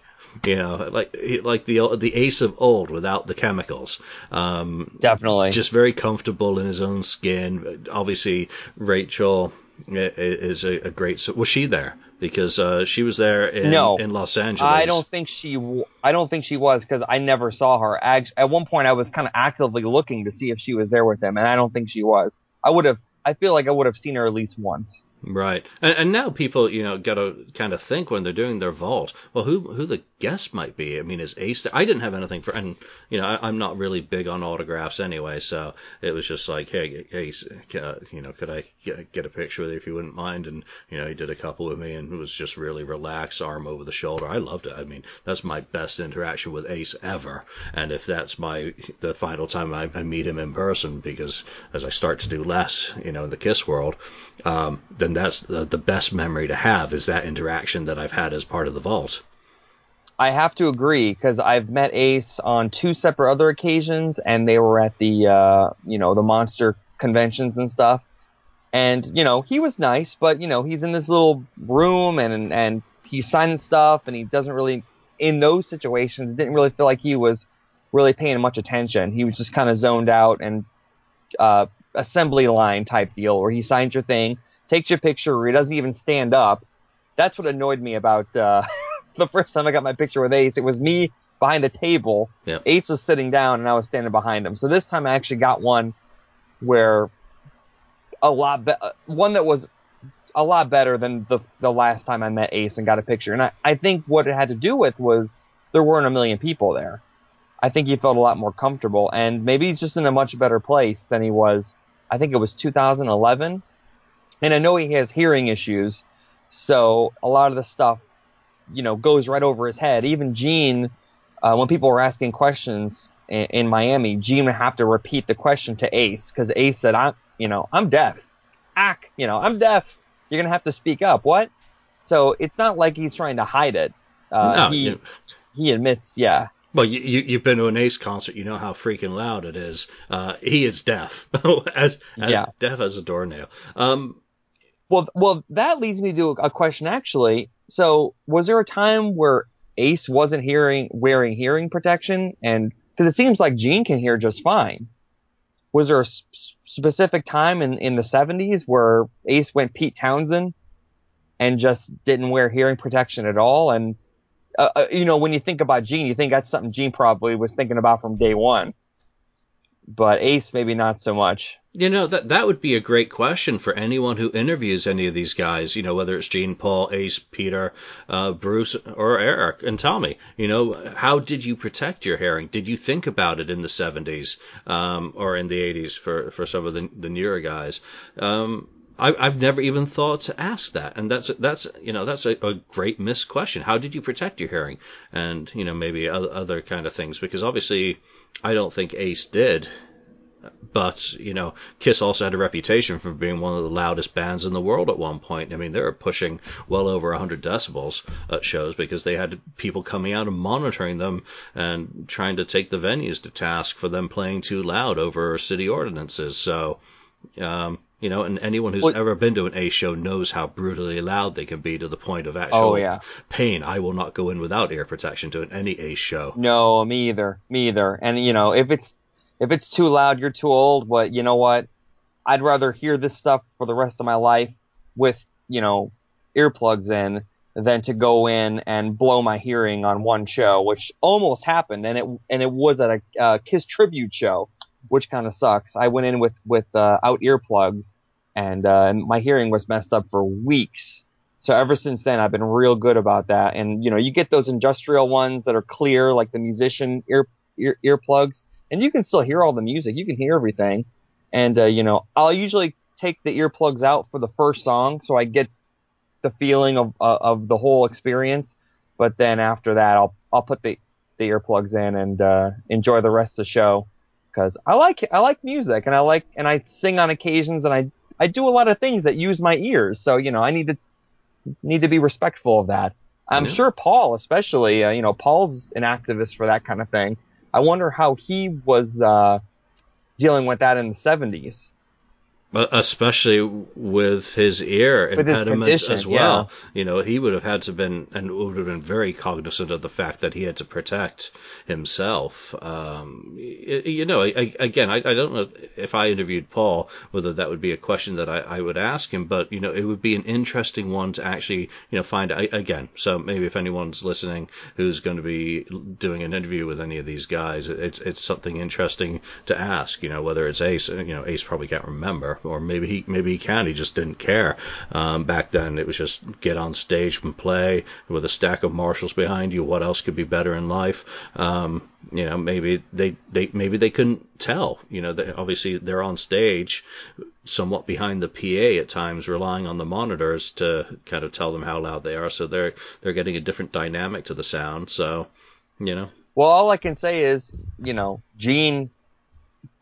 You know, like like the the ace of old without the chemicals. Um, definitely. just very comfortable in his own skin. Obviously, Rachel is a, a great. Was she there? Because uh, she was there in, No. in Los Angeles. I don't think she. W- I don't think she was because I never saw her. At one point, I was kind of actively looking to see if she was there with him, and I don't think she was. I would have. I feel like I would have seen her at least once. Right, and, and now people, you know, got to kind of think when they're doing their vault. Well, who who the guest might be? I mean, is Ace there? I didn't have anything for, and you know, I, I'm not really big on autographs anyway, so it was just like, hey, Ace, uh, you know, could I get, get a picture with you if you wouldn't mind? And you know, he did a couple with me, and it was just really relaxed, arm over the shoulder. I loved it. I mean, that's my best interaction with Ace ever, and if that's my the final time I, I meet him in person, because as I start to do less, you know, in the Kiss world, um, then that's the, the best memory to have is that interaction that I've had as part of the vault. I have to agree because I've met Ace on two separate other occasions, and they were at the uh, you know the monster conventions and stuff. And you know he was nice, but you know he's in this little room and and he's signing stuff, and he doesn't really in those situations it didn't really feel like he was really paying much attention. He was just kind of zoned out and uh, assembly line type deal where he signs your thing, takes your picture, or he doesn't even stand up. That's what annoyed me about. Uh, the first time I got my picture with Ace, it was me behind a table. Yep. Ace was sitting down and I was standing behind him. So this time I actually got one where a lot be- uh, one that was a lot better than the the last time I met Ace and got a picture. And I, I think what it had to do with was there weren't a million people there. I think he felt a lot more comfortable and maybe he's just in a much better place than he was. I think it was 2011. And I know he has hearing issues. So a lot of the stuff you know goes right over his head. Even Gene, uh, when people were asking questions in, in Miami, Gene would have to repeat the question to Ace because Ace said, "I'm, you know, I'm deaf. Ack, you know, I'm deaf. You're gonna have to speak up." What? So it's not like he's trying to hide it. Uh, no, he you, he admits, yeah, well, you, you you've been to an Ace concert, you know how freaking loud it is. Uh, he is deaf, as, as Yeah. deaf as a doornail. Um, Well, well, that leads me to a question actually. So, was there a time where Ace wasn't hearing wearing hearing protection, and because it seems like Gene can hear just fine? Was there a specific time in in the '70s where Ace went Pete Townshend and just didn't wear hearing protection at all? And uh, uh, you know, when you think about Gene, you think that's something Gene probably was thinking about from day one. But Ace, maybe not so much. You know that that would be a great question for anyone who interviews any of these guys. You know whether it's Gene, Paul, Ace, Peter, uh, Bruce, or Eric. And Tommy. you know, how did you protect your hearing? Did you think about it in the '70s um, or in the '80s for for some of the the newer guys? Um, I, I've never even thought to ask that, and that's that's you know that's a, a great missed question. How did you protect your hearing, and you know maybe other, other kind of things? Because obviously, I don't think Ace did, but you know, Kiss also had a reputation for being one of the loudest bands in the world at one point. I mean, they were pushing well over 100 decibels at shows because they had people coming out and monitoring them and trying to take the venues to task for them playing too loud over city ordinances. So. Um, you know, and anyone who's well, ever been to an A show knows how brutally loud they can be to the point of actual oh, yeah. pain. I will not go in without ear protection to any A show. No, me either. Me either. And you know, if it's if it's too loud, you're too old. But you know what? I'd rather hear this stuff for the rest of my life with you know earplugs in than to go in and blow my hearing on one show, which almost happened, and it and it was at a uh, Kiss tribute show which kind of sucks. I went in with with uh, out earplugs, and uh, my hearing was messed up for weeks. So ever since then, I've been real good about that. And you know, you get those industrial ones that are clear, like the musician ear, ear earplugs, and you can still hear all the music. You can hear everything. And uh, you know, I'll usually take the earplugs out for the first song, so I get the feeling of uh, of the whole experience. But then after that, I'll I'll put the the earplugs in and uh, enjoy the rest of the show because I like I like music and I like and I sing on occasions and I I do a lot of things that use my ears. So you know I need to need to be respectful of that. I'm yeah. sure Paul, especially, uh, you know, Paul's an activist for that kind of thing. I wonder how he was uh, dealing with that in the 70s especially with his ear with impediments his as well. Yeah. You know, he would have had to been and would have been very cognizant of the fact that he had to protect himself. Um, you know, I, again, I, I, don't know if I interviewed Paul whether that would be a question that I, I, would ask him, but you know, it would be an interesting one to actually you know find out again. So maybe if anyone's listening who's going to be doing an interview with any of these guys, it's it's something interesting to ask. You know, whether it's Ace, you know, Ace probably can't remember or maybe he maybe he can. He just didn't care. Um, back then, it was just get on stage and play with a stack of Marshalls behind you. What else could be better in life? Um, you know, maybe they they maybe they couldn't tell. You know, they, obviously they're on stage, somewhat behind the PA at times, relying on the monitors to kind of tell them how loud they are. So they're they're getting a different dynamic to the sound. So, you know. Well, all I can say is, you know, Gene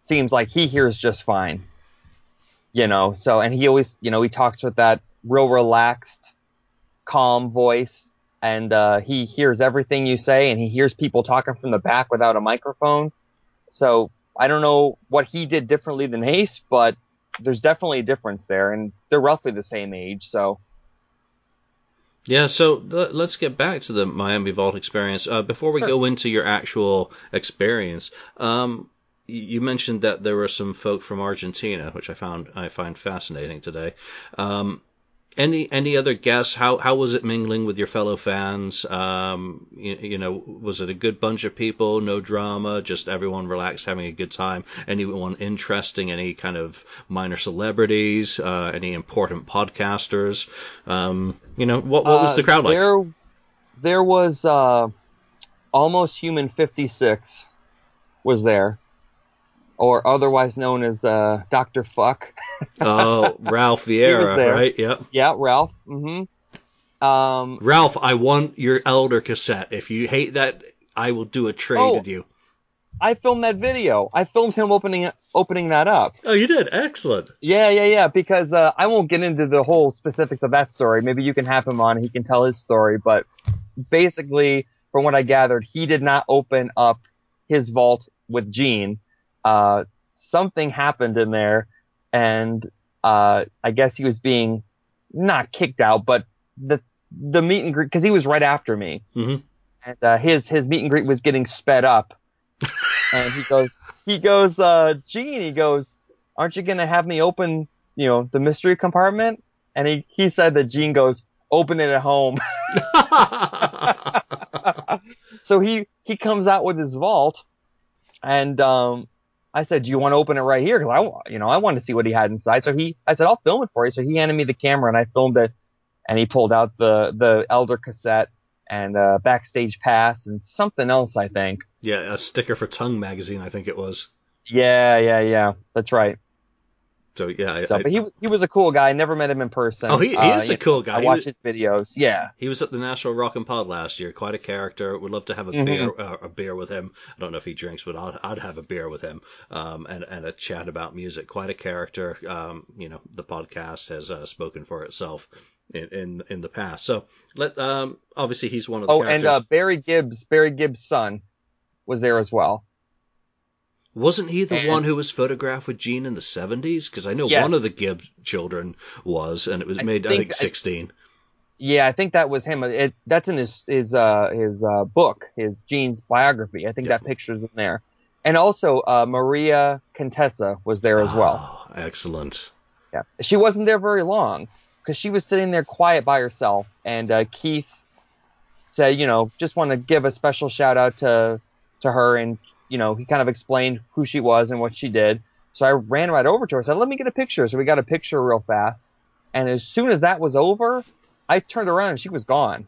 seems like he hears just fine you know, so, and he always, you know, he talks with that real relaxed, calm voice and, uh, he hears everything you say and he hears people talking from the back without a microphone. So I don't know what he did differently than Ace, but there's definitely a difference there and they're roughly the same age. So, yeah, so let's get back to the Miami Vault experience. Uh, before we sure. go into your actual experience, um, you mentioned that there were some folk from Argentina, which I found I find fascinating today. Um, any any other guess? How how was it mingling with your fellow fans? Um, you, you, know, was it a good bunch of people? No drama, just everyone relaxed, having a good time. Anyone interesting? Any kind of minor celebrities? Uh, any important podcasters? Um, you know, what what was the crowd like? There, there was uh, almost human fifty six was there or otherwise known as uh, Doctor Fuck. oh, Ralph Vieira, right? Yep. Yeah, Ralph. Mm-hmm. Um, Ralph, I want your Elder cassette. If you hate that, I will do a trade oh, with you. I filmed that video. I filmed him opening opening that up. Oh, you did? Excellent. Yeah, yeah, yeah. Because uh, I won't get into the whole specifics of that story. Maybe you can have him on. He can tell his story. But basically, from what I gathered, he did not open up his vault with Gene uh, something happened in there, and uh, I guess he was being not kicked out, but the the meet and greet because he was right after me, mm-hmm. and uh, his his meet and greet was getting sped up, and he goes he goes uh, Gene he goes, aren't you gonna have me open you know the mystery compartment? And he he said that Gene goes open it at home. so he he comes out with his vault, and um, I said, do you want to open it right here? Cause I, you know, I wanted to see what he had inside. So he, I said, I'll film it for you. So he handed me the camera and I filmed it and he pulled out the, the Elder cassette and a backstage pass and something else, I think. Yeah, a sticker for Tongue magazine, I think it was. Yeah, yeah, yeah. That's right. So yeah, So, I- but he he was a cool guy. I never met him in person. Oh, he- he Uh, is a cool guy. I watch his videos. Yeah. He was at the National Rock and Pod last year. Quite a character. Would love to have a Mhm. beer, uh, a beer with him. I don't know if he drinks, but I'd, I'd have a beer with him, um, and and a chat about music. Quite a character. Um, you know, the podcast has uh, spoken for itself in, in in the past. So let um, obviously he's one of the Oh, and characters. uh, Barry Gibbs, Barry Gibbs' son, was there as well. Wasn't he the and- one who was photographed with Gene in the 70s? Because I know Yes. one of the Gibb children was, and it was made I think- think 16. Yeah, I think that was him. It, that's in his his uh, his uh, book, his Gene's biography. I think Yeah. that picture's in there. And also uh, Maria Contessa was there as well. Oh, excellent. Yeah, she wasn't there very long because she was sitting there quiet by herself. And uh, Keith said, you know, just want to give a special shout out to to her, and you know, he kind of explained who she was and what she did. So I ran right over to her. I said, "Let me get a picture." So we got a picture real fast. And as soon as that was over, I turned around and she was gone,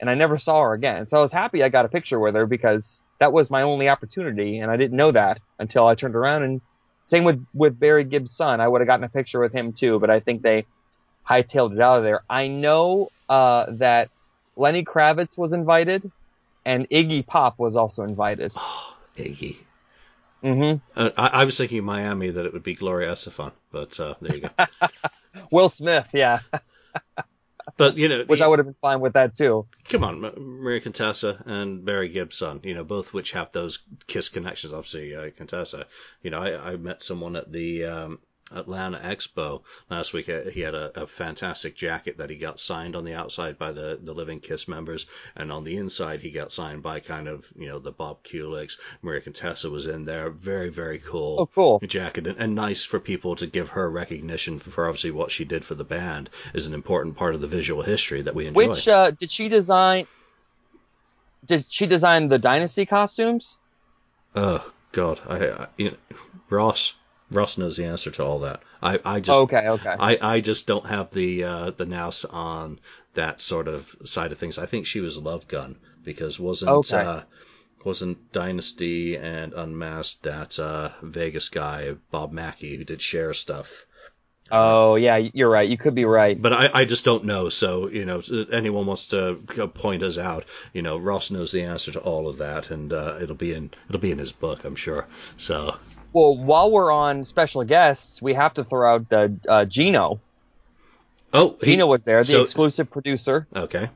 and I never saw her again. So I was happy I got a picture with her because that was my only opportunity, and I didn't know that until I turned around and same with with Barry Gibbs' son. I would have gotten a picture with him too, but I think they hightailed it out of there. I know uh, that Lenny Kravitz was invited, and Iggy Pop was also invited. Iggy. hmm Uh, I, I was thinking Miami that it would be Gloria Estefan, but uh, there you go. Will Smith, yeah, but you know, which I would have been fine with that too. come on, Maria Contessa and Barry Gibson, you know, both which have those Kiss connections. Obviously, uh, Contessa. You know, I, I met someone at the um, Atlanta Expo last week. Uh, He had a, a fantastic jacket that he got signed on the outside by the the Living Kiss members, and on the inside he got signed by kind of you know the Bob Kulicks. Maria Contessa was in there. Very very cool Oh, cool. jacket and, and nice for people to give her recognition for, for obviously what she did for the band is an important part of the visual history that we enjoy. Which uh, did she design? Did she design the Dynasty costumes? oh God, I, I you know, Ross Ross knows the answer to all that. I I just okay, okay. I, I just don't have the uh, the nous on that sort of side of things. I think she was Love Gun because wasn't Okay. uh, wasn't Dynasty and Unmasked that uh, Vegas guy Bob Mackie who did Cher stuff. oh yeah, you're right. You could be right. But I, I just don't know. So, you know, anyone wants to point us out, you know, Ross knows the answer to all of that, and uh, it'll be in it'll be in his book, I'm sure. So, Well, while we're on special guests, we have to throw out the uh, Gino. oh, he- Gino was there, the so- exclusive producer. okay.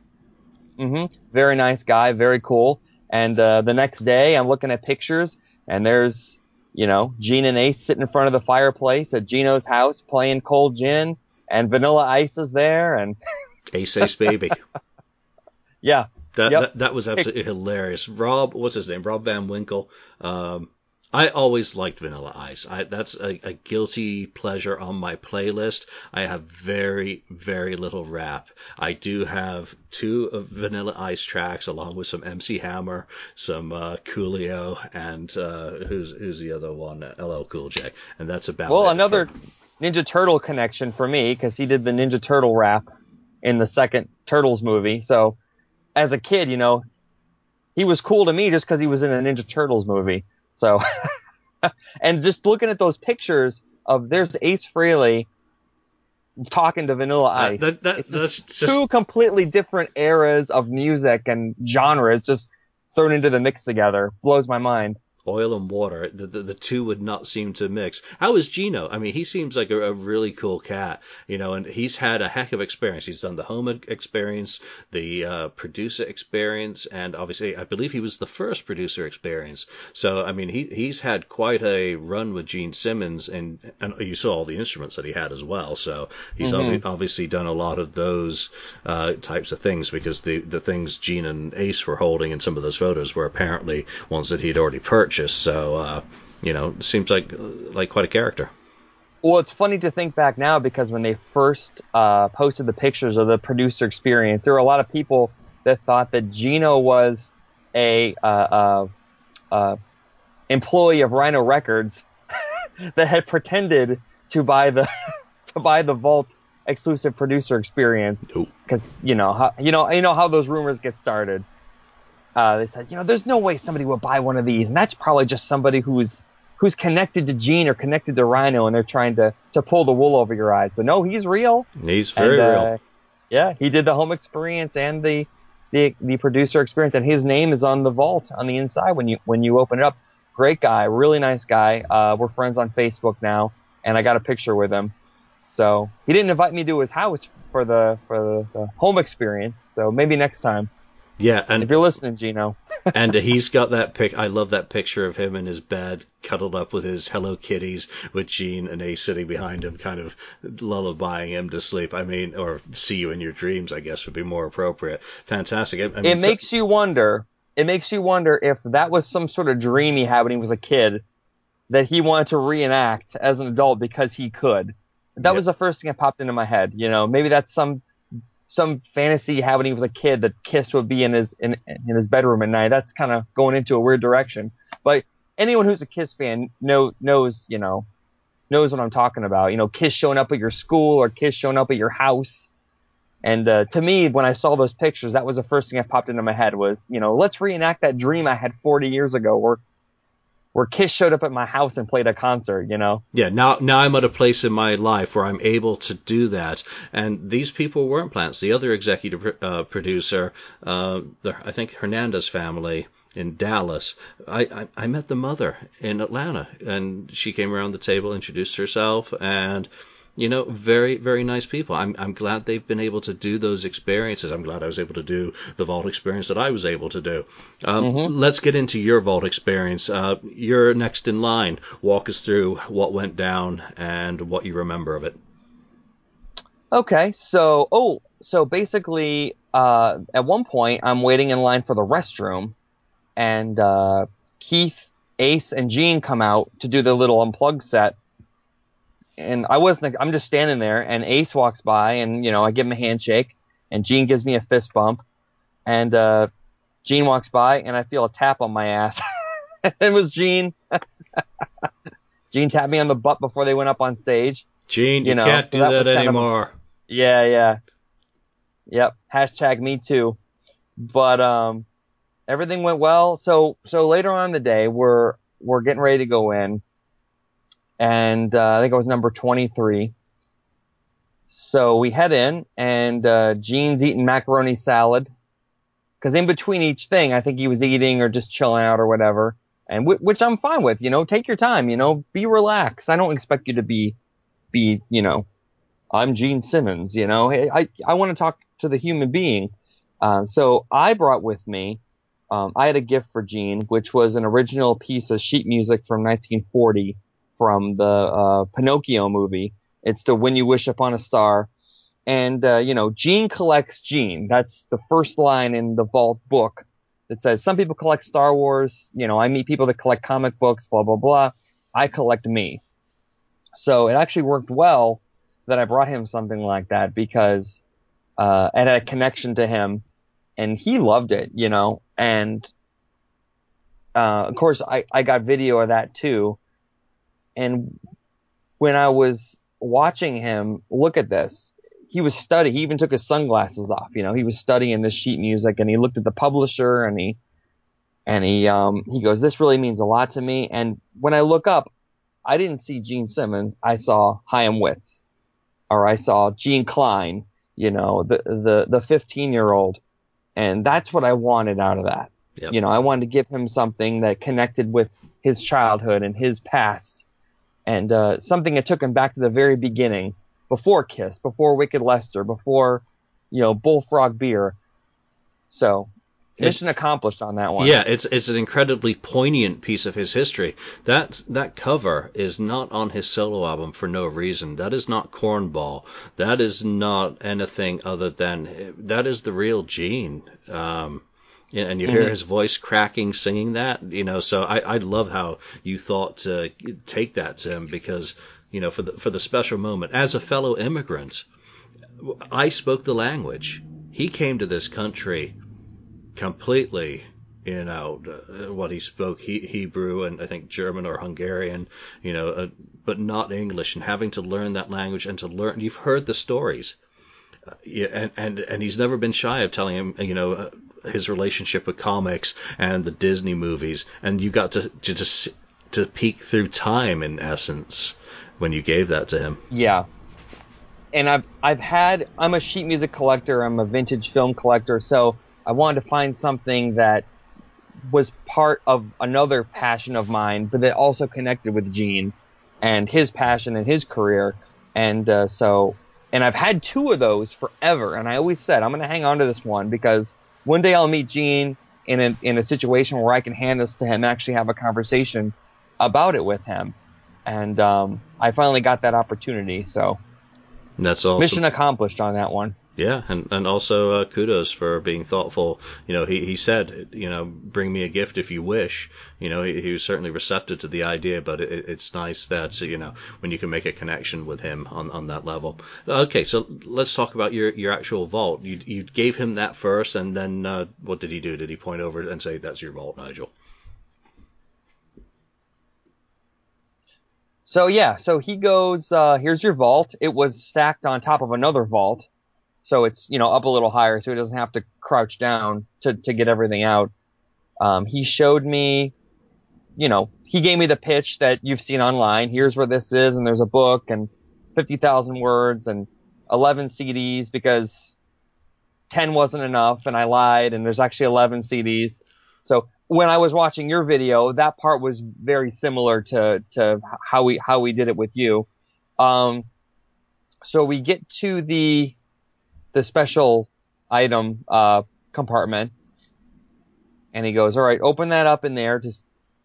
hmm Very nice guy, very cool. And uh, the next day, I'm looking at pictures, and there's, you know, Gene and Ace sitting in front of the fireplace at Gino's house playing cold gin, and Vanilla Ice is there, and Ace Ace Baby. yeah, That, Yep. that that was absolutely hilarious. Rob, what's his name? Rob Van Winkle. Um, I always liked Vanilla Ice. I, that's a, a guilty pleasure on my playlist. I have very, very little rap. I do have two of Vanilla Ice tracks along with some MC Hammer, some uh, Coolio, and uh, who's who's the other one? LL Cool J. And that's about Well, another for- Ninja Turtle connection for me because he did the Ninja Turtle rap in the second Turtles movie. So, as a kid, you know, he was cool to me just because he was in a Ninja Turtles movie. So, and just looking at those pictures of there's Ace Frehley talking to Vanilla Ice. that, that, it's just that's just two completely different eras of music and genres just thrown into the mix together. Blows my mind. Oil and water. The, the the two would not seem to mix. How is Gino? I mean, he seems like a, a really cool cat, you know, and he's had a heck of experience. He's done the home experience, the uh, producer experience, and obviously, I believe he was the first producer experience. So, I mean, he he's had quite a run with Gene Simmons, and and you saw all the instruments that he had as well. So he's Mhm. obvi- obviously done a lot of those uh, types of things because the the things Gene and Ace were holding in some of those photos were apparently ones that he'd already purchased. So uh, you know, seems like like quite a character. Well, it's funny to think back now because when they first uh, posted the pictures of the producer experience, there were a lot of people that thought that Gino was a uh, uh, uh, employee of Rhino Records that had pretended to buy the to buy the Vault exclusive producer experience Nope. because you know how you know you know how those rumors get started. Uh, they said, you know, there's no way somebody would buy one of these, and that's probably just somebody who's who's connected to Gene or connected to Rhino, and they're trying to to pull the wool over your eyes. But no, he's real. He's very and, real. Uh, yeah, he did the home experience and the the the producer experience, and his name is on the vault on the inside when you when you open it up. Great guy, really nice guy. Uh, we're friends on Facebook now, and I got a picture with him. So he didn't invite me to his house for the for the, the home experience. So maybe next time. Yeah, and if you're listening, Gino. and he's got that pic. I love that picture of him in his bed, cuddled up with his Hello Kitties, with Gene and Ace sitting behind him, kind of lullabying him to sleep. I mean, or see you in your dreams, I guess would be more appropriate. Fantastic. I, I mean, it makes you wonder. It makes you wonder if that was some sort of dream he had when he was a kid that he wanted to reenact as an adult because he could. That yeah. was the first thing that popped into my head. You know, maybe that's some some fantasy he had when he was a kid that Kiss would be in his in, in his bedroom at night. That's kind of going into a weird direction. But anyone who's a Kiss fan know knows you know knows what I'm talking about. You know, Kiss showing up at your school or Kiss showing up at your house. And uh, to me, when I saw those pictures, that was the first thing that popped into my head was, you know, let's reenact that dream I had 40 years ago where where Kiss showed up at my house and played a concert, you know? Yeah, now now I'm at a place in my life where I'm able to do that. And these people weren't plants. The other executive uh, producer, uh, the, I think Hernandez family in Dallas, I, I, I met the mother in Atlanta, and she came around the table, introduced herself, and you know, very, very nice people. I'm, I'm glad they've been able to do those experiences. I'm glad I was able to do the vault experience that I was able to do. Um, mm-hmm. Let's get into your vault experience. Uh, you're next in line. Walk us through what went down and what you remember of it. Okay, so oh, so basically, uh, at one point, I'm waiting in line for the restroom, and uh, Keith, Ace, and Gene come out to do the little unplugged set and I wasn't. I'm just standing there, and Ace walks by, and you know, I give him a handshake, and Gene gives me a fist bump, and uh, Gene walks by, and I feel a tap on my ass. it was Gene. Gene tapped me on the butt before they went up on stage. Gene, you, you know, can't do so that, that anymore. Kind of yeah, yeah. Yep. Hashtag me too. But um, everything went well. So so later on in the day, we're we're getting ready to go in and uh, I think it was number 23. So we head in, and uh, Gene's eating macaroni salad. Because in between each thing, I think he was eating or just chilling out or whatever, and w- which I'm fine with. You know, take your time. You know, be relaxed. I don't expect you to be, be you know, I'm Gene Simmons. You know, I I want to talk to the human being. Uh, so I brought with me, um, I had a gift for Gene, which was an original piece of sheet music from 1940 from the uh, Pinocchio movie. It's the When You Wish Upon a Star. And, uh, you know, Gene collects Gene. That's the first line in the Vault book that says some people collect Star Wars. You know, I meet people that collect comic books, blah, blah, blah. I collect me. So it actually worked well that I brought him something like that because, uh, it had a connection to him and he loved it, you know, and, uh, of course I, I got video of that too and when I was watching him look at this, he was studying. He even took his sunglasses off. You know, he was studying this sheet music, and he looked at the publisher, and he and he um he goes, "This really means a lot to me." And when I look up, I didn't see Gene Simmons. I saw Chaim Witz, or I saw Gene Klein. You know, the the the 15 year old, and that's what I wanted out of that. Yep. You know, I wanted to give him something that connected with his childhood and his past and uh, something that took him back to the very beginning, before Kiss, before Wicked Lester, before you know Bullfrog Beer. So mission it, accomplished on that one. Yeah, it's it's an incredibly poignant piece of his history. That that cover is not on his solo album for no reason. That is not Cornball. That is not anything other than that is the real Gene. Um, and you hear mm-hmm. his voice cracking singing that you know so i i love how you thought to take that to him because you know for the for the special moment. As a fellow immigrant i spoke the language. He came to this country completely you know uh, what he spoke he, hebrew and i think german or hungarian you know uh, but not english. And having to learn that language and to learn you've heard the stories and, and and he's never been shy of telling him, you know, uh, his relationship with comics and the Disney movies, and you got to, to just to peek through time in essence when you gave that to him. Yeah. And I've I've had I'm a sheet music collector, I'm a vintage film collector, so I wanted to find something that was part of another passion of mine, but that also connected with Gene and his passion and his career. And uh, so, and I've had two of those forever. And I always said I'm going to hang on to this one because one day I'll meet Gene in a in a situation where I can hand this to him and actually have a conversation about it with him. And um, I finally got that opportunity. So that's awesome. mission accomplished on that one. Yeah, and and also uh, kudos for being thoughtful. You know, he he said, you know, bring me a gift if you wish. You know, he, he was certainly receptive to the idea, but it, it's nice that you know when you can make a connection with him on on that level. Okay, so let's talk about your your actual vault. You you gave him that first, and then uh, what did he do? Did he point over and say, "That's your vault, Nigel"? So yeah, so he goes, uh, here's your vault. It was stacked on top of another vault so it's you know up a little higher, so he doesn't have to crouch down to to get everything out. Um, he showed me, you know, he gave me the pitch that you've seen online. Here's where this is, and there's a book and fifty thousand words and eleven CDs because ten wasn't enough, and I lied, and there's actually eleven CDs. So when I was watching your video, that part was very similar to to how we how we did it with you. Um, so we get to the the special item uh, compartment, and he goes, "All right, open that up in there to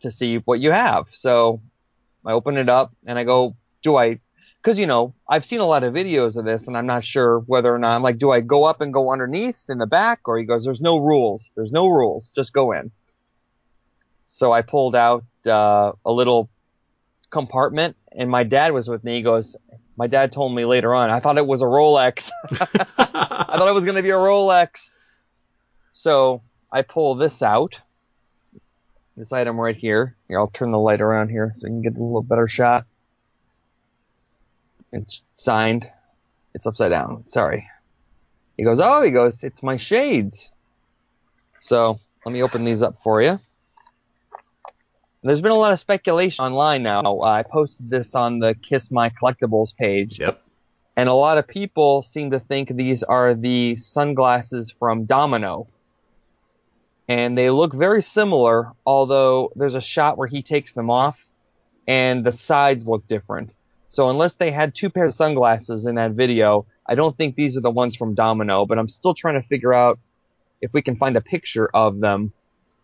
to see what you have." So I open it up and I go, "Do I?" Because you know I've seen a lot of videos of this, and I'm not sure whether or not I'm like, "Do I go up and go underneath in the back?" Or he goes, "There's no rules. There's no rules. Just go in." So I pulled out uh, a little compartment, and my dad was with me. He goes, my dad told me later on, I thought it was a Rolex. I thought it was going to be a Rolex. So I pull this out. This item right here. Here, I'll turn the light around here so you can get a little better shot. It's signed. It's upside down. Sorry. He goes, oh, he goes, it's my shades. So let me open these up for you. There's been a lot of speculation online now. Uh, I posted this on the Kiss My Collectibles page. Yep. And a lot of people seem to think these are the sunglasses from Domino. And they look very similar, although there's a shot where he takes them off and the sides look different. So unless they had two pairs of sunglasses in that video, I don't think these are the ones from Domino, but I'm still trying to figure out if we can find a picture of them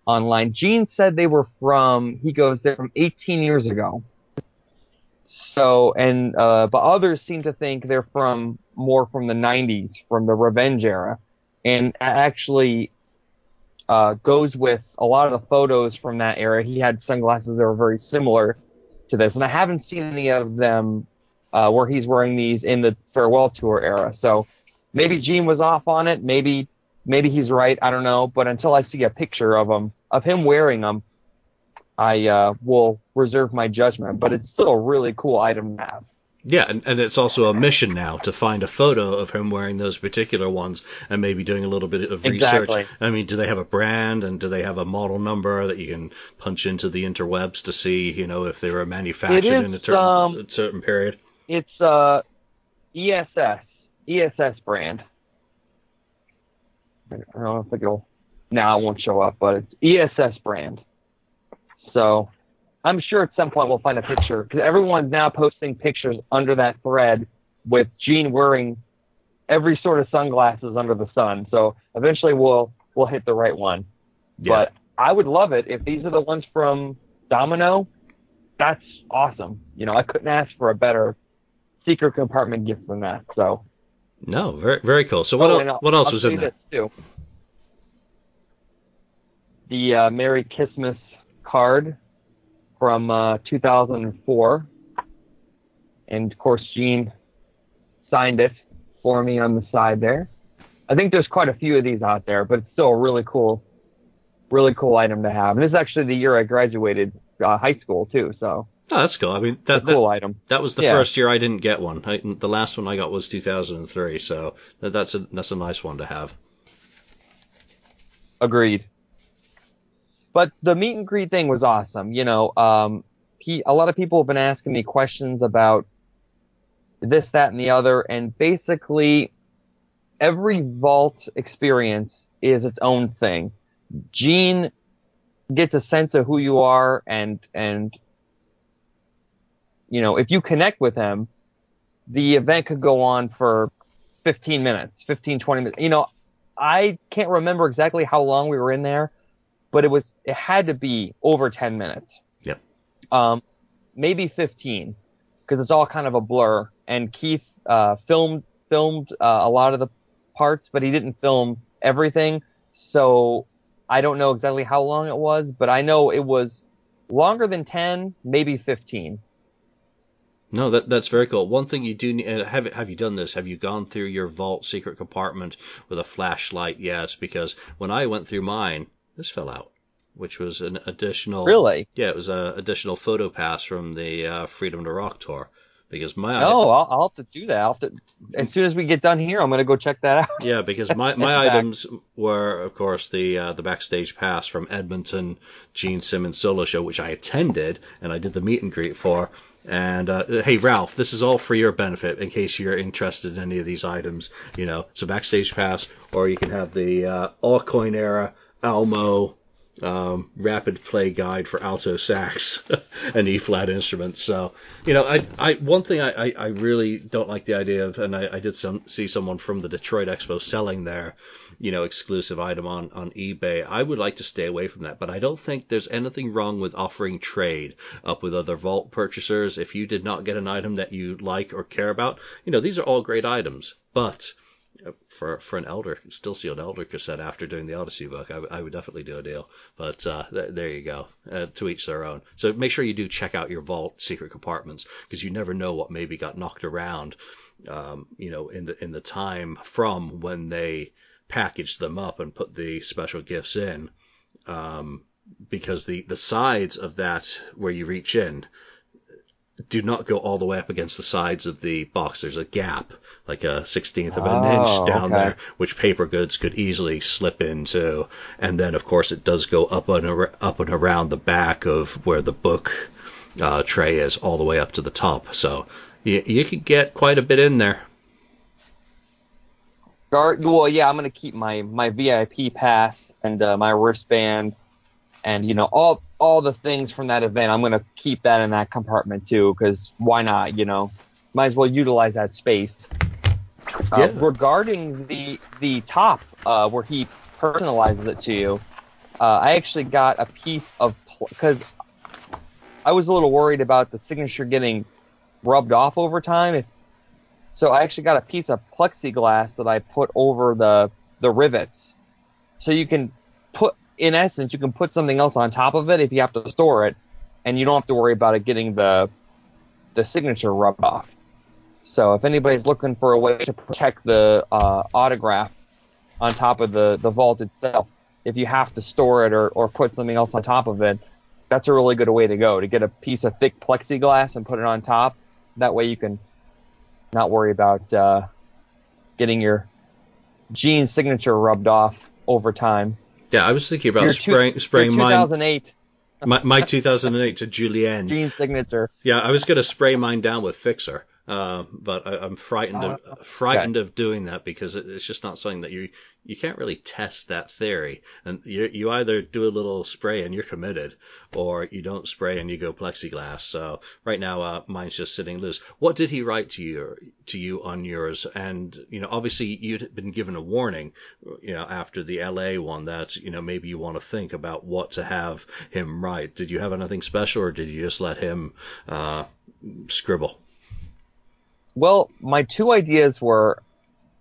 online. Gene said they were from, he goes, they're from 18 years ago. So, and, uh, but others seem to think they're from more from the 90s, from the revenge era. And actually, uh, goes with a lot of the photos from that era. He had sunglasses that were very similar to this. And I haven't seen any of them, uh, where he's wearing these in the farewell tour era. So maybe Gene was off on it. Maybe maybe he's right. I don't know. But until I see a picture of him, of him wearing them, I uh, will reserve my judgment. But it's still a really cool item to have. Yeah, and, and it's also a mission now to find a photo of him wearing those particular ones and maybe doing a little bit of research. Exactly. I mean, do they have a brand and do they have a model number that you can punch into the interwebs to see, you know, if they were manufactured is, in a, ter- um, a certain period? It's uh, ESS, ESS brand. I don't know if it'll now it won't show up, but it's ESS brand. So I'm sure at some point we'll find a picture because everyone's now posting pictures under that thread with Gene wearing every sort of sunglasses under the sun. So eventually we'll we'll hit the right one. Yeah. But I would love it if these are the ones from Domino. That's awesome. You know, I couldn't ask for a better secret compartment gift than that. So No, very very cool. So what Oh, el- what else I'll was in there? too. The uh, Merry Christmas card from uh, 2004, and of course Gene signed it for me on the side there. I think there's quite a few of these out there, but it's still a really cool, really cool item to have. And this is actually the year I graduated uh, high school too, so Oh, that's cool. I mean, it's a that, that item. that was the Yeah. first year I didn't get one. I, the last one I got was 2003, so that, that's a that's a nice one to have. Agreed. But the meet and greet thing was awesome. You know, um, pe- a lot of people have been asking me questions about this, that, and the other, and basically every vault experience is its own thing. Gene gets a sense of who you are and and you know, if you connect with him, the event could go on for 15 minutes, 15, 20 minutes. You know, I can't remember exactly how long we were in there, but it was, it had to be over 10 minutes. Yep. Um, maybe 15, because it's all kind of a blur. And Keith, uh, filmed, filmed, uh, a lot of the parts, but he didn't film everything. So I don't know exactly how long it was, but I know it was longer than 10, maybe 15. No, that that's very cool. One thing you do need, uh, have have you done this? Have you gone through your vault secret compartment with a flashlight yet? Because when I went through mine, this fell out, which was an additional. Really? Yeah, it was an additional photo pass from the uh, Freedom to Rock tour. Because my no, I'll, I'll have to do that. I'll have to, as soon as we get done here, I'm gonna go check that out. Yeah, because my, my items were, of course, the uh, the backstage pass from Edmonton Gene Simmons solo show, which I attended and I did the meet and greet for. And uh, hey, Ralph, this is all for your benefit in case you're interested in any of these items. You know, so backstage pass, or you can have the uh, Aucoin era Almo um, rapid play guide for alto sax and E flat instruments. So, you know, I, I one thing I, I, I really don't like the idea of, and I, I did some see someone from the Detroit Expo selling their, you know, exclusive item on on eBay. I would like to stay away from that, but I don't think there's anything wrong with offering trade up with other vault purchasers. If you did not get an item that you like or care about, you know, these are all great items, but for for an elder still sealed elder cassette after doing the Odyssey book, I, I would definitely do a deal. But uh, th- there you go. Uh, to each their own. So make sure you do check out your vault secret compartments because you never know what maybe got knocked around. Um, you know, in the in the time from when they packaged them up and put the special gifts in. Um, because the the sides of that where you reach in do not go all the way up against the sides of the box. There's a gap, like a sixteenth of an Oh, inch down okay. there, which paper goods could easily slip into. And then, of course, it does go up and ar- up and around the back of where the book uh, tray is, all the way up to the top. So you, you could get quite a bit in there. Well, yeah, I'm gonna keep my my VIP pass and uh, my wristband, and you know all all the things from that event. I'm gonna keep that in that compartment too, because why not? You know, might as well utilize that space. Uh, Yeah. regarding the the top, uh, where he personalizes it to you, uh, I actually got a piece of because I was a little worried about the signature getting rubbed off over time. If so I actually got a piece of plexiglass that I put over the the rivets. So you can put in essence you can put something else on top of it if you have to store it and you don't have to worry about it getting the the signature rubbed off. So if anybody's looking for a way to protect the uh, autograph on top of the, the vault itself, if you have to store it or, or put something else on top of it, that's a really good way to go. To get a piece of thick plexiglass and put it on top. That way you can not worry about uh, getting your Gene signature rubbed off over time. Yeah, I was thinking about Your two- spraying your spraying mine, 2008 my, my 2008 to Julian. Gene signature. Yeah, I was going to spray mine down with Fixer, uh, but I, I'm frightened of frightened of doing that because it, it's just not something that you you can't really test that theory. And you you either do a little spray and you're committed, or you don't spray and you go plexiglass. So right now, uh, mine's just sitting loose. What did he write to you to you on yours? And you know, obviously you'd been given a warning, you know, after the LA one that you know maybe you want to think about what to have him write. Did you have anything special, or did you just let him uh, scribble? Well, my two ideas were,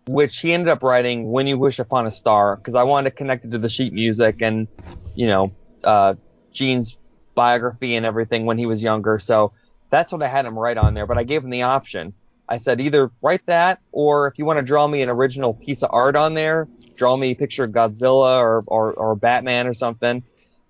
which he ended up writing "When You Wish Upon a Star" because I wanted to connect it to the sheet music and, you know, uh, Gene's biography and everything when he was younger. So that's what I had him write on there. But I gave him the option. I said either write that or if you want to draw me an original piece of art on there, draw me a picture of Godzilla or or, or Batman or something.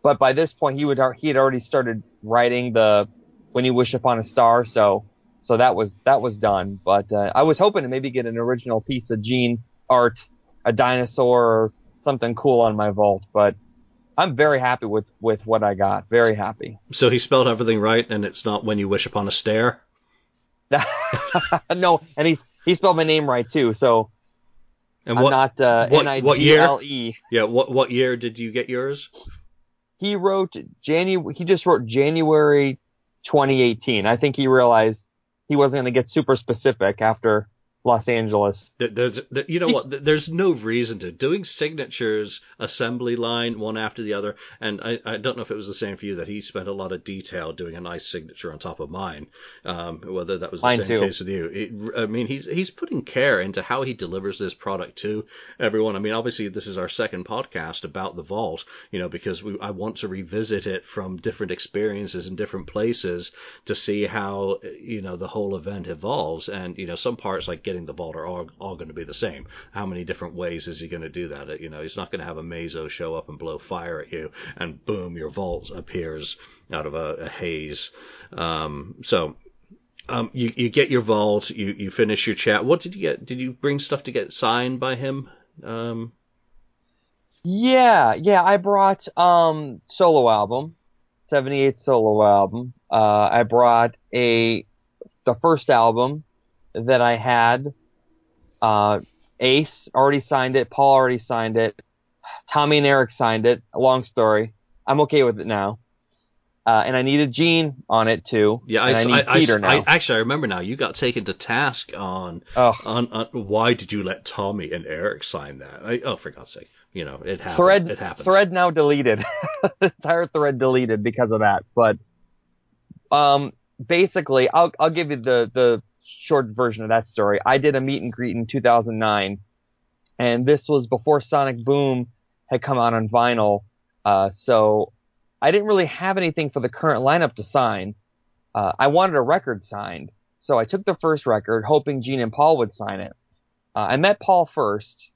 But by this point, he would he had already started writing the "When You Wish Upon a Star," so so that was that was done. But uh, I was hoping to maybe get an original piece of Gene art, a dinosaur or something cool on my vault. But I'm very happy with with what I got. Very happy. So he spelled everything right, and it's not when you wish upon a stare. no, and he's he spelled my name right too. So And I'm what? not uh, what- what year? N-I-G-L-E. yeah. What what year did you get yours? He wrote January. He just wrote January 2018. I think he realized he wasn't going to get super specific after Los Angeles. There's, there- you know what? There's no reason to doing signatures, assembly line, one after the other. And I, I don't know if it was the same for you that he spent a lot of detail doing a nice signature on top of mine. Um, whether that was the Mine same too. case with you. It, I mean, he's he's putting care into how he delivers this product to everyone. I mean, obviously this is our second podcast about the vault, you know, because we I want to revisit it from different experiences in different places to see how you know the whole event evolves. And you know, some parts like getting the vault are all, all going to be the same. How many different ways is he going to do that? You know, he's not going to have a Mazo show up and blow fire at you, and boom, your vault appears out of a, a haze. Um, so. Um, you, you get your vault, you, you finish your chat. What did you get? Did you bring stuff to get signed by him? Um, Yeah, yeah. I brought um solo album, 78 solo album. Uh, I brought a the first album that I had. Uh, Ace already signed it. Paul already signed it. Tommy and Eric signed it. A long story. I'm okay with it now. Uh, and I needed Gene on it too. yeah, I, I need I- I Peter now. I- actually I remember now. You got taken to task on on, on why did you let Tommy and Eric sign that? I, oh, for God's sake, you know it happened. thread it happens. thread now deleted the entire thread deleted because of that but um basically i'll i'll give you the the short version of that story. I did a meet and greet in 2009 and this was before sonic boom had come out on vinyl uh so i didn't really have anything for the current lineup to sign. Uh i wanted a record signed so i took the first record hoping gene and paul would sign it. Uh, i met paul first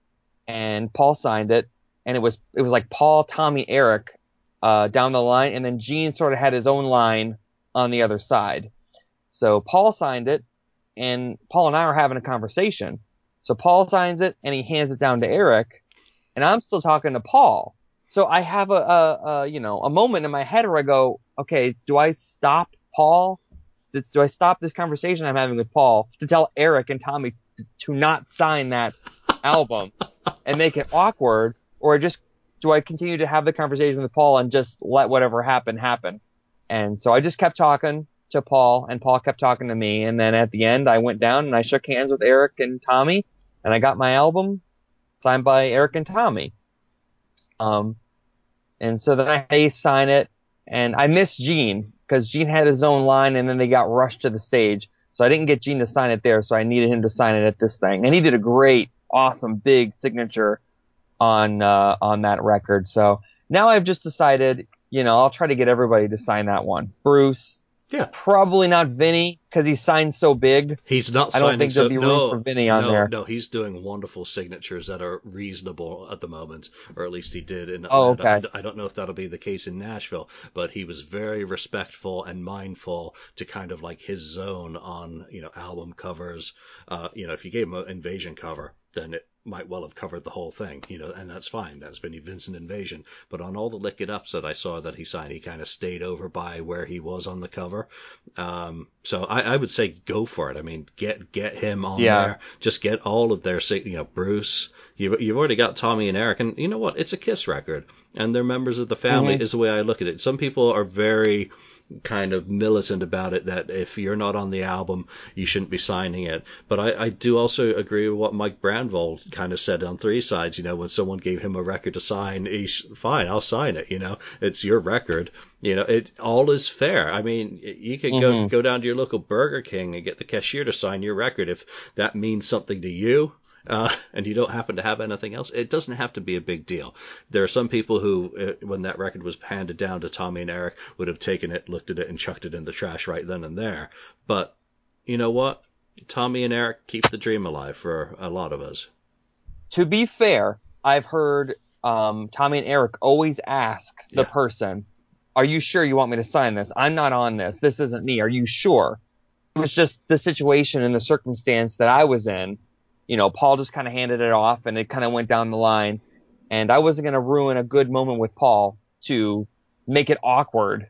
and paul signed it and it was it was like Paul, Tommy, Eric uh, down the line, and then Gene sort of had his own line on the other side. So Paul signed it, and Paul and I are having a conversation. So Paul signs it, and he hands it down to Eric, and I'm still talking to Paul. So I have a, a, a you know a moment in my head where I go, okay, do I stop Paul? Do, I stop this conversation I'm having with Paul to tell Eric and Tommy to, to not sign that album and make it awkward, or just do I continue to have the conversation with Paul and just let whatever happen happen? And so I just kept talking to Paul, and Paul kept talking to me, and then at the end I went down and I shook hands with Eric and Tommy, and I got my album signed by Eric and Tommy. Um, and so then I Ace sign it, and I missed Gene because Gene had his own line, and then they got rushed to the stage. So I didn't get Gene to sign it there, so I needed him to sign it at this thing. And he did a great, awesome, big signature on uh, on that record. So now I've just decided, you know, I'll try to get everybody to sign that one. Bruce, Yeah. probably not Vinnie because he signed so big. He's not I don't think so, there'll be room no, for Vinnie on no, there. No, he's doing wonderful signatures that are reasonable at the moment, or at least he did in Oh, Atlanta. okay. I, I don't know if that'll be the case in Nashville, but he was very respectful and mindful to kind of like his zone on you know album covers. Uh, you know, if you gave him an Invasion cover, then it might well have covered the whole thing, you know, and that's fine. That's Vinnie Vincent Invasion. But on all the Lick It Ups that I saw that he signed, he kind of stayed over by where he was on the cover. Um, so I, I would say go for it. I mean, get get him on Yeah. there. Just get all of their, you know, Bruce. You've you've already got Tommy and Eric, and you know what? It's a Kiss record, and they're members of the family. Mhm. Is the way I look at it. Some people are very kind of militant about it that if you're not on the album, you shouldn't be signing it. But I, I do also agree with what Mike Brandvold kind of said on Three Sides. You know, when someone gave him a record to sign, he's fine, I'll sign it. You know, it's your record. You know, it all is fair. I mean, you could go Mhm. go down to your local Burger King and get the cashier to sign your record if that means something to you uh, and you don't happen to have anything else, it doesn't have to be a big deal. There are some people who, uh, when that record was handed down to Tommy and Eric, would have taken it, looked at it, and chucked it in the trash right then and there. But you know what? Tommy and Eric keep the dream alive for a lot of us. To be fair, I've heard um, Tommy and Eric always ask the Yeah. person, "Are you sure you want me to sign this? I'm not on this. This isn't me. Are you sure?" It was just the situation and the circumstance that I was in. You know, Paul just kind of handed it off, and it kind of went down the line. And I wasn't going to ruin a good moment with Paul to make it awkward.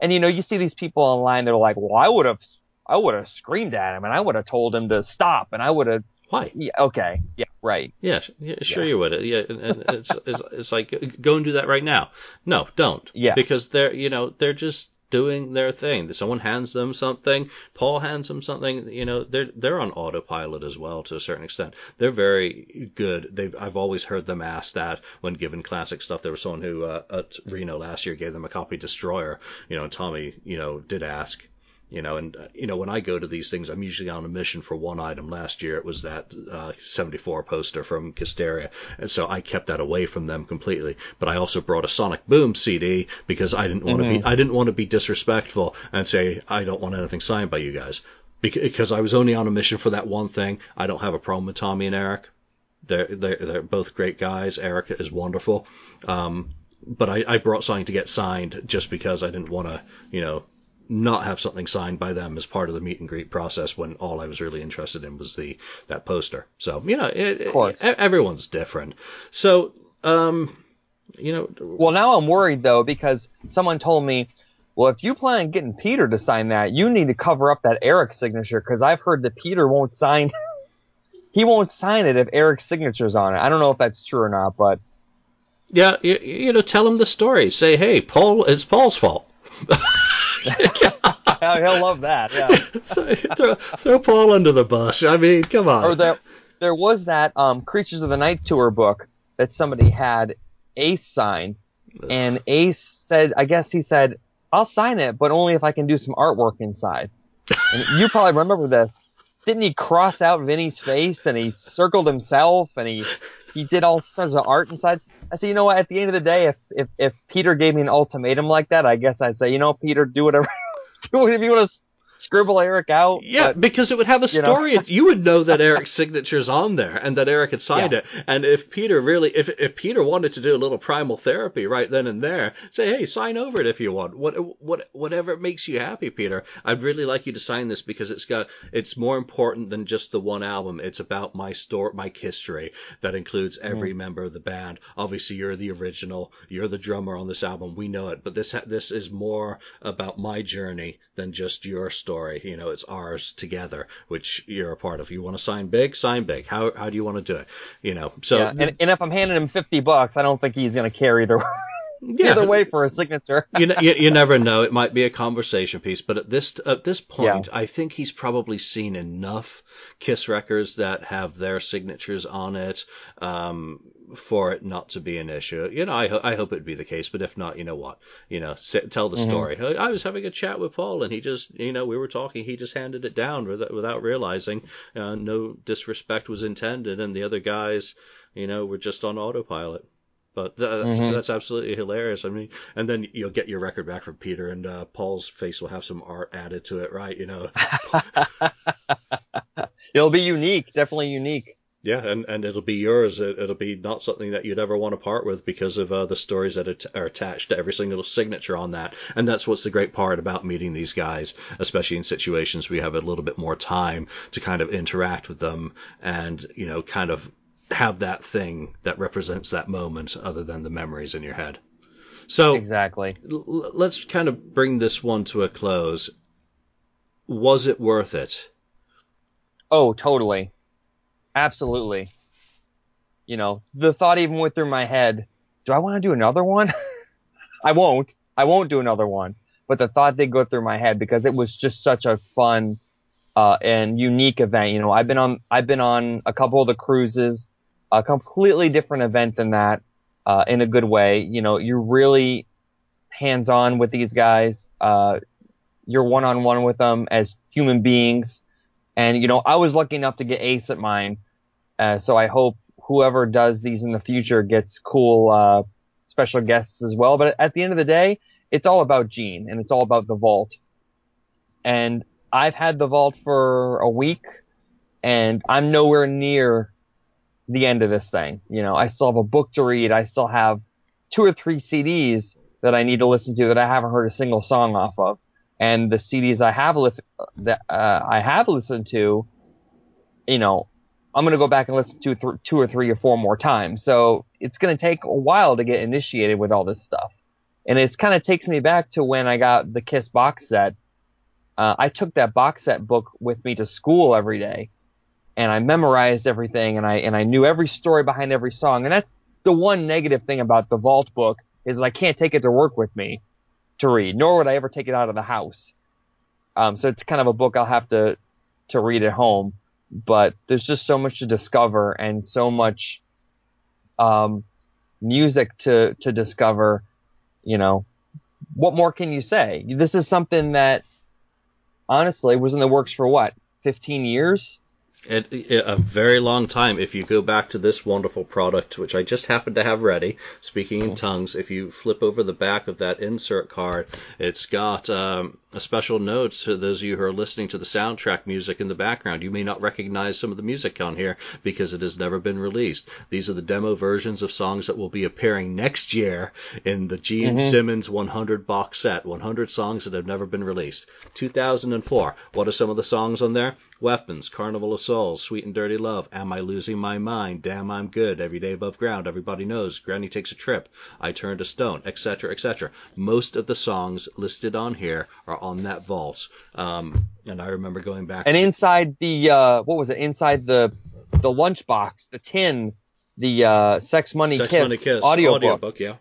And you know, you see these people online, they're like, well, I would have, I would have screamed at him and I would have told him to stop and I would have, Why? yeah, okay, yeah, right. Yeah, yeah sure Yeah. you would. Yeah, and, and it's, it's it's like go and do that right now. No, don't. Yeah. Because they're you know they're just doing their thing. Someone hands them something. Paul hands them something. You know they're they're on autopilot as well to a certain extent. They're very good. They've I've always heard them ask that when given classic stuff. There was someone who uh, at Reno last year gave them a copy Destroyer. You know, Tommy you know did ask. You know, and uh, you know when I go to these things, I'm usually on a mission for one item. Last year it was that uh, 74 poster from Kisteria, and so I kept that away from them completely. But I also brought a Sonic Boom CD because I didn't want to be I didn't want to be disrespectful and say I don't want anything signed by you guys because I was only on a mission for that one thing. I don't have a problem with Tommy and Eric. They're they're they're both great guys. Eric is wonderful. Um, but I, I brought something to get signed just because I didn't want to, you know, not have something signed by them as part of the meet and greet process when all I was really interested in was the that poster. So you know, it, it- everyone's different. So um, you know, Well, now I'm worried though because someone told me, well, if you plan on getting Peter to sign that, you need to cover up that Eric signature because I've heard that Peter won't sign. he won't sign it if Eric's signature's on it. I don't know if that's true or not, but yeah, you, you know, tell him the story. Say, hey, Paul, it's Paul's fault. he'll love that. Yeah. throw, throw Paul under the bus. I mean, come on. or there, there was that um, Creatures of the Night tour book that somebody had Ace sign, and Ace said, I guess he said, I'll sign it, but only if I can do some artwork inside. And you probably remember this. Didn't he cross out Vinnie's face and he circled himself and he he did all sorts of art inside? I said, you know what? At the end of the day, if if if Peter gave me an ultimatum like that, I guess I'd say, you know, Peter, do whatever, do whatever you want to scribble Eric out. Yeah, but- because it would have a you know. story. You, would know that Eric's signature's on there and that Eric had signed Yeah. it. And if Peter really, if if Peter wanted to do a little primal therapy right then and there, say, hey, sign over it if you want. What what whatever makes you happy, Peter. I'd really like you to sign this because it's got it's more important than just the one album. It's about my store, my history that includes every member of the band. Obviously, you're the original. You're the drummer on this album. We know it, but this this is more about my journey than just your story. You know, it's ours together, which you're a part of. You want to sign big, sign big. How how do you want to do it? You know, so yeah, and, and if I'm handing him 50 bucks, I don't think he's going to care either, yeah, either way for a signature. you, ne- you you never know. It might be a conversation piece, but at this at this point, I think he's probably seen enough Kiss records that have their signatures on it um, for it not to be an issue. You know, I ho- I hope it'd be the case, but if not, you know what? You know, sit, tell the story. I I was having a chat with Paul, and he just, you know, we were talking. He just handed it down without, without realizing. Uh, no disrespect was intended, and the other guys, you know, were just on autopilot. But th- that's, Mhm. that's absolutely hilarious. I mean, and then you'll get your record back from Peter, and uh, Paul's face will have some art added to it, right? You know, It'll be unique, definitely unique. yeah, and, and it'll be yours. It, it'll be not something that you'd ever want to part with because of uh, the stories that at- are attached to every single signature on that. And that's what's the great part about meeting these guys, especially in situations where you have a little bit more time to kind of interact with them and, you know, kind of have that thing that represents that moment other than the memories in your head. So Exactly. l- let's kind of bring this one to a close. Was it worth it? Oh, totally. Absolutely. You know, the thought even went through my head, do I want to do another one? I won't. I won't do another one. But the thought did go through my head because it was just such a fun uh, and unique event. You know, I've been on I've been on a couple of the cruises, a completely different event than that, uh, in a good way. You know, you're really hands on with these guys. Uh, you're one on one with them as human beings. And, you know, I was lucky enough to get Ace at mine. Uh, so I hope whoever does these in the future gets cool, uh, special guests as well. But at the end of the day, it's all about Gene and it's all about the vault. And I've had the vault for a week and I'm nowhere near the end of this thing. You know, I still have a book to read. I still have two or three CDs that I need to listen to that I haven't heard a single song off of. And the CDs I have li- that uh, I have listened to, you know, I'm gonna go back and listen to th- two or three or four more times. So it's gonna take a while to get initiated with all this stuff. And it kind of takes me back to when I got the Kiss box set. Uh, I took that box set book with me to school every day, and I memorized everything, and I and I knew every story behind every song. And that's the one negative thing about the Vault book is that I can't take it to work with me to read, nor would I ever take it out of the house. Um, so it's kind of a book I'll have to to read at home. But there's just so much to discover and so much um, music to to discover. You know, what more can you say? This is something that honestly was in the works for what 15 years it, it, a very long time. If you go back to this wonderful product, which I just happen to have ready, speaking in tongues, if you flip over the back of that insert card, it's got um, a special note to those of you who are listening to the soundtrack music in the background. You may not recognize some of the music on here because it has never been released. These are the demo versions of songs that will be appearing next year in the Gene mm-hmm. Simmons 100 box set. 100 songs that have never been released. 2004. What are some of the songs on there? Weapons, Carnival of Souls, Sweet and Dirty Love, Am I Losing My Mind, Damn I'm Good, Every Day Above Ground, Everybody Knows, Granny Takes a Trip, I Turned to Stone, etc., etc. Most of the songs listed on here are on that vault. Um, and I remember going back. And inside the uh, what was it? Inside the the lunchbox, the tin, the uh, Sex Money Sex Kiss, Money Kiss audio, book, yeah.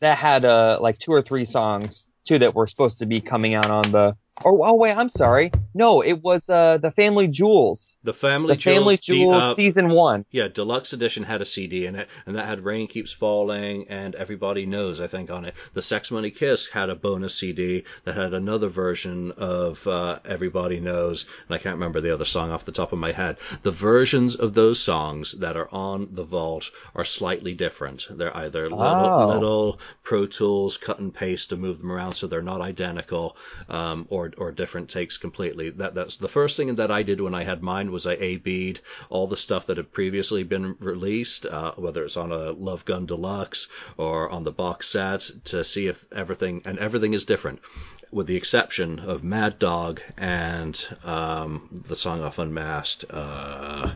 That had uh, like two or three songs too that were supposed to be coming out on the Oh, oh wait, I'm sorry. No, it was uh, the Family Jewels. The Family the Jewels, Family Jewels uh, season one. Yeah, deluxe edition had a CD in it, and that had Rain Keeps Falling and Everybody Knows, I think, on it. The Sex Money Kiss had a bonus CD that had another version of uh, Everybody Knows, and I can't remember the other song off the top of my head. The versions of those songs that are on the vault are slightly different. They're either little, oh. little Pro Tools cut and paste to move them around so they're not identical, um, or or or different takes completely. That that's the first thing that I did when I had mine was I A/B'd all the stuff that had previously been released, uh, whether it's on a Love Gun Deluxe or on the box set, to see if everything and everything is different, with the exception of Mad Dog and um, the song off Unmasked. Uh,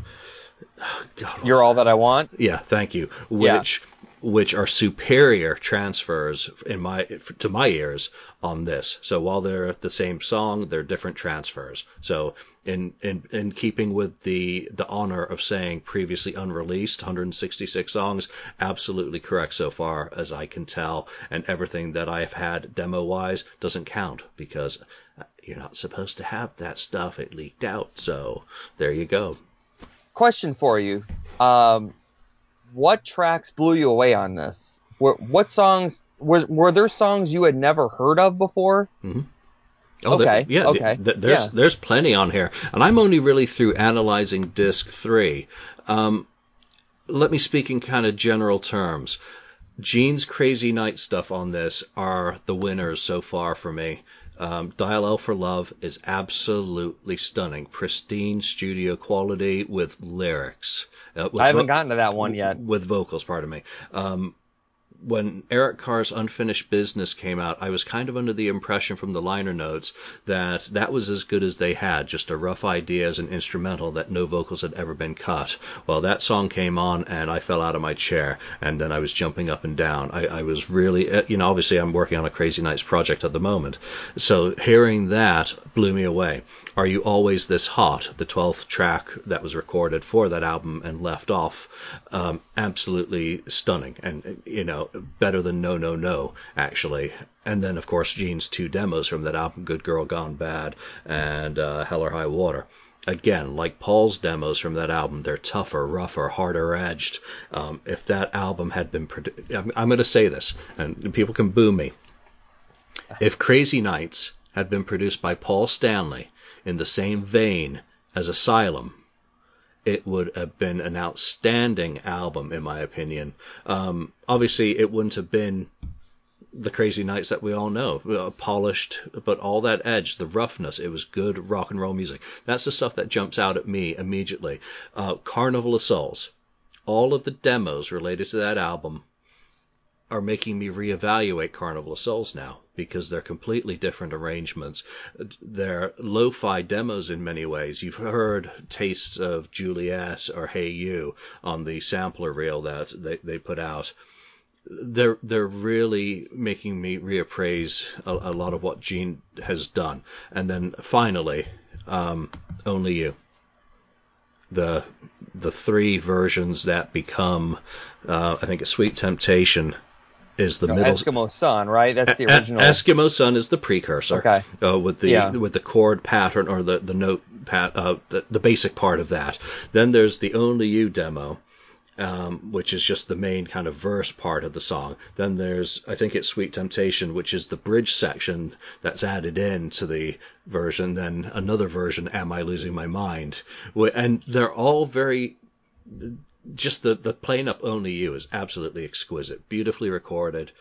God, You're all that I want. Yeah, thank you. Which yeah which are superior transfers in my to my ears on this. So while they're the same song, they're different transfers. So in in in keeping with the the honor of saying previously unreleased 166 songs, absolutely correct so far as I can tell, and everything that I have had demo wise doesn't count because you're not supposed to have that stuff. It leaked out. So there you go. Question for you. Um, what tracks blew you away on this? what songs were were there songs you had never heard of before? Mm-hmm. Oh, okay. yeah. Okay. there's yeah. there's plenty on here, and I'm only really through analyzing disc three. Um, let me speak in kind of general terms. Gene's Crazy Night stuff on this are the winners so far for me. Um, Dial L for Love is absolutely stunning, pristine studio quality with lyrics. Uh, I haven't vo- gotten to that one yet. With vocals, pardon me. Um, when Eric Carr's Unfinished Business came out, I was kind of under the impression from the liner notes that that was as good as they had, just a rough idea as an instrumental that no vocals had ever been cut. Well, that song came on and I fell out of my chair, and then I was jumping up and down. I, I was really, uh, you know, obviously I'm working on a Crazy Nights project at the moment, so hearing that blew me away. Are You Always This Hot, the 12th track that was recorded for that album and left off, um, absolutely stunning and, you know, better than No No No, actually. And then, of course, Gene's two demos from that album, Good Girl Gone Bad and uh, Hell or High Water. Again, like Paul's demos from that album, they're tougher, rougher, harder edged. Um, if that album had been produced, I'm, I'm going to say this, and people can boo me. If Crazy Nights had been produced by Paul Stanley in the same vein as Asylum, it would have been an outstanding album, in my opinion. Um, obviously, it wouldn't have been the crazy nights that we all know, uh, polished, but all that edge, the roughness, it was good rock and roll music. That's the stuff that jumps out at me immediately. Uh, Carnival of Souls, all of the demos related to that album are making me reevaluate Carnival of Souls now because they're completely different arrangements. They're lo-fi demos in many ways. You've heard tastes of Juliet or Hey You on the sampler reel that they, they put out. they're they're really making me reappraise a, a lot of what Gene has done. And then finally, um, only you. The the three versions that become, uh, I think, a Sweet Temptation is the No, middle. Eskimo Sun, right? That's the original. Eskimo Sun is the precursor. Okay. Uh, with the Yeah. with the chord pattern or the the note pat uh, the, the basic part of that. Then there's the Only You demo, um, which is just the main kind of verse part of the song. Then there's I think it's Sweet Temptation, which is the bridge section that's added in to the version. Then another version, Am I Losing My Mind? And they're all very just the the playing up only you is absolutely exquisite, beautifully recorded.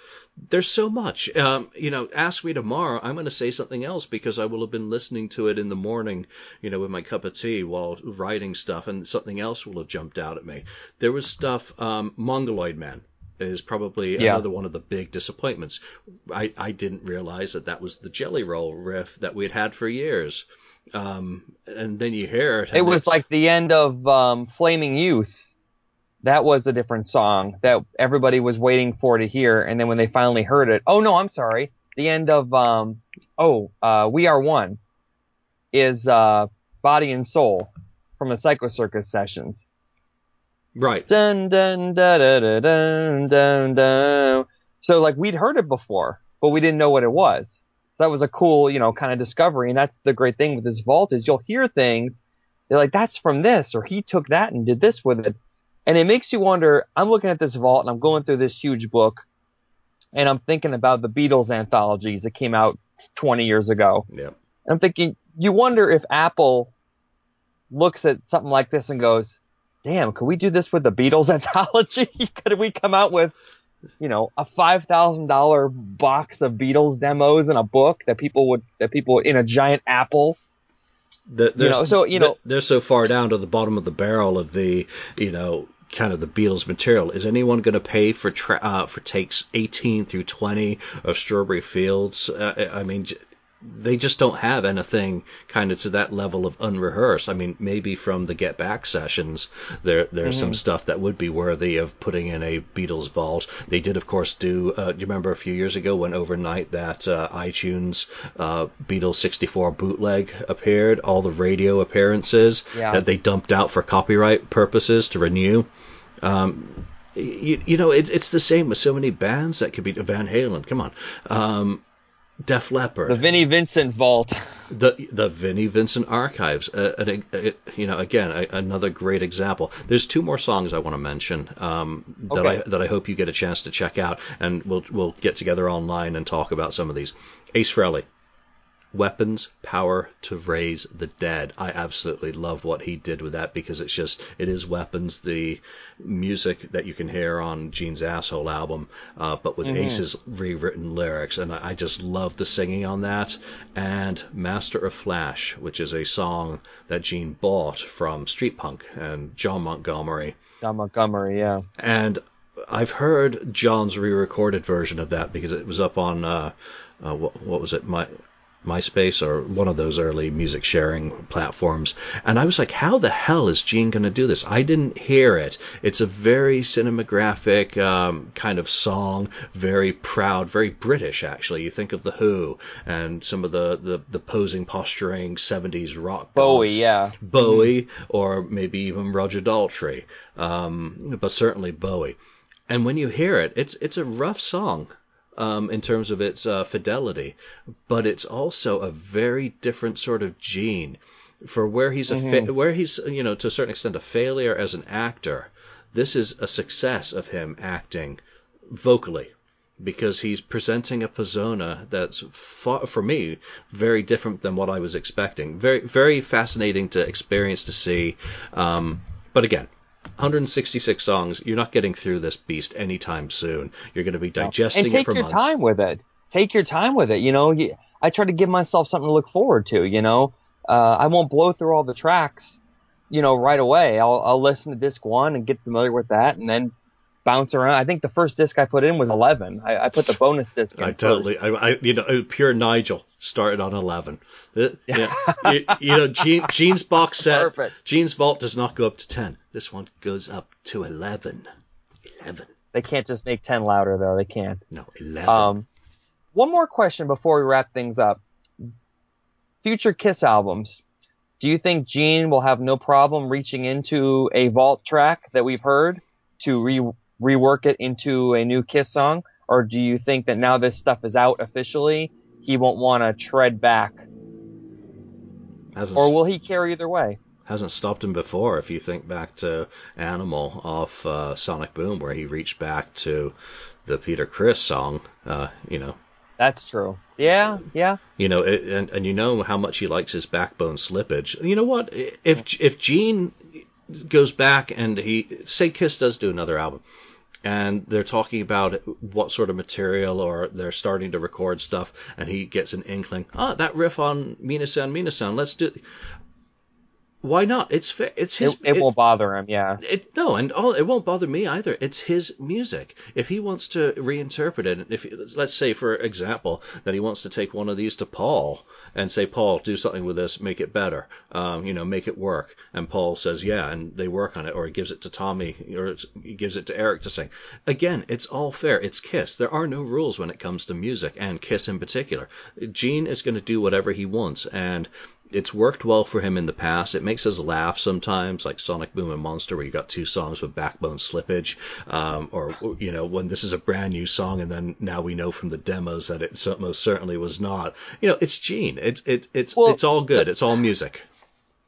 There's so much. Um, you know, ask me tomorrow. I'm going to say something else because I will have been listening to it in the morning, you know, with my cup of tea while writing stuff, and something else will have jumped out at me. There was stuff. Um, Mongoloid Man is probably Yeah. another one of the big disappointments. I I didn't realize that that was the Jelly Roll riff that we had had for years. Um, and then you hear it. It was like the end of um, Flaming Youth. That was a different song that everybody was waiting for to hear, and then when they finally heard it, oh no, I'm sorry. The end of um, oh, uh, We Are One is uh, Body and Soul from the Psycho Circus sessions. right. Dun dun da da da dun dun dun. So like we'd heard it before, but we didn't know what it was. So that was a cool, you know, kind of discovery. And that's the great thing with this vault is you'll hear things. They're like, that's from this, or he took that and did this with it. And it makes you wonder, I'm looking at this vault and I'm going through this huge book and I'm thinking about the Beatles anthologies that came out 20 years ago. Yeah. And I'm thinking, you wonder if Apple looks at something like this and goes, damn, could we do this with the Beatles anthology? could we come out with, you know, a $5,000 box of Beatles demos in a book that people would, that people in a giant Apple? The, they're, know, so, you know- they're so far down to the bottom of the barrel of the you know kind of the Beatles material. Is anyone going to pay for tra- uh, for takes 18 through 20 of Strawberry Fields? Uh, I mean. j- They just don't have anything kind of to that level of unrehearsed. I mean, maybe from the Get Back sessions, there there's some stuff that would be worthy of putting in a Beatles vault. They did, of course, do. Uh, do you remember a few years ago when overnight that uh, iTunes uh, Beatles 64 bootleg appeared, all the radio appearances Yeah. that they dumped out for copyright purposes to renew. Um, you, you know, it, it's the same with so many bands that could be Van Halen. Come on, um, Def Leppard, The Vinnie Vincent vault. the the Vinnie Vincent archives. Uh, and, uh, you know, again, a, another great example. There's two more songs I want to mention um, that Okay. I that I hope you get a chance to check out, and we'll we'll get together online and talk about some of these. Ace Frehley. Weapons, power to raise the dead. I absolutely love what he did with that because it's just it is weapons, the music that you can hear on Gene's Asshole album, uh, but with Ace's rewritten lyrics, and I, I just love the singing on that. And Master of Flash, which is a song that Gene bought from Street Punk and John Montgomery, John Montgomery, yeah. and I've heard John's re-recorded version of that because it was up on uh, uh, what, what was it, my MySpace or one of those early music sharing platforms, and I was like, how the hell is Gene going to do this? I didn't hear it. It's a very cinematographic um, kind of song, very proud, very British actually. You think of the Who and some of the the, the posing, posturing '70s rock. Bowie, gods. yeah. Bowie, or maybe even Roger Daltrey, um, but certainly Bowie. And when you hear it, it's it's a rough song um, in terms of its uh, fidelity, but it's also a very different sort of gene. For where he's a fa- where he's you know to a certain extent a failure as an actor, this is a success of him acting vocally because he's presenting a persona that's far, for me very different than what I was expecting. Very very fascinating to experience to see. Um, but again, 166 songs. You're not getting through this beast anytime soon. You're going to be digesting and take it for your months. time with it. Take your time with it. You know, I try to give myself something to look forward to. You know, uh, I won't blow through all the tracks, you know, right away. I'll I'll listen to disc one and get familiar with that, and then bounce around. I think the first disc I put in was 11. I, I put the bonus disc in I totally. I, I, you know, pure Nigel started on 11. Uh, yeah, you, you know, Gene, Gene's box set, Perfect. Gene's vault does not go up to 10. This one goes up to 11. 11. They can't just make 10 louder though. They can't. No, 11. Um, one more question before we wrap things up. Future Kiss albums. Do you think Gene will have no problem reaching into a vault track that we've heard to re- rework it into a new Kiss song? Or do you think that now this stuff is out officially, he won't want to tread back? hasn't, Or will he care either way? hasn't stopped him before. If you think back to Animal off uh, Sonic Boom, where he reached back to the Peter Criss song, uh, you know, That's true. Yeah, yeah. You know, it, and and you know how much he likes his backbone slippage. You know what? If if Gene goes back and he say Kiss does do another album, and they're talking about what sort of material or they're starting to record stuff, and he gets an inkling, ah, that riff on Minasan Minasan, let's do. Why not? It's fa- it's his. It, it won't bother him, yeah. It, no, and all, it won't bother me either. It's his music. If he wants to reinterpret it, if let's say, for example, that he wants to take one of these to Paul and say, Paul, do something with this, make it better, um, you know, make it work, and Paul says, yeah, and they work on it, or he gives it to Tommy, or he gives it to Eric to sing. Again, it's all fair. It's Kiss. There are no rules when it comes to music, and Kiss in particular. Gene is going to do whatever he wants, and it's worked well for him in the past. It makes us laugh sometimes, like Sonic Boom and Monster, where you got two songs with backbone slippage, um, or you know when this is a brand new song, and then now we know from the demos that it most certainly was not. You know, it's Gene. It's it, it's Well, it's all good. It's all music.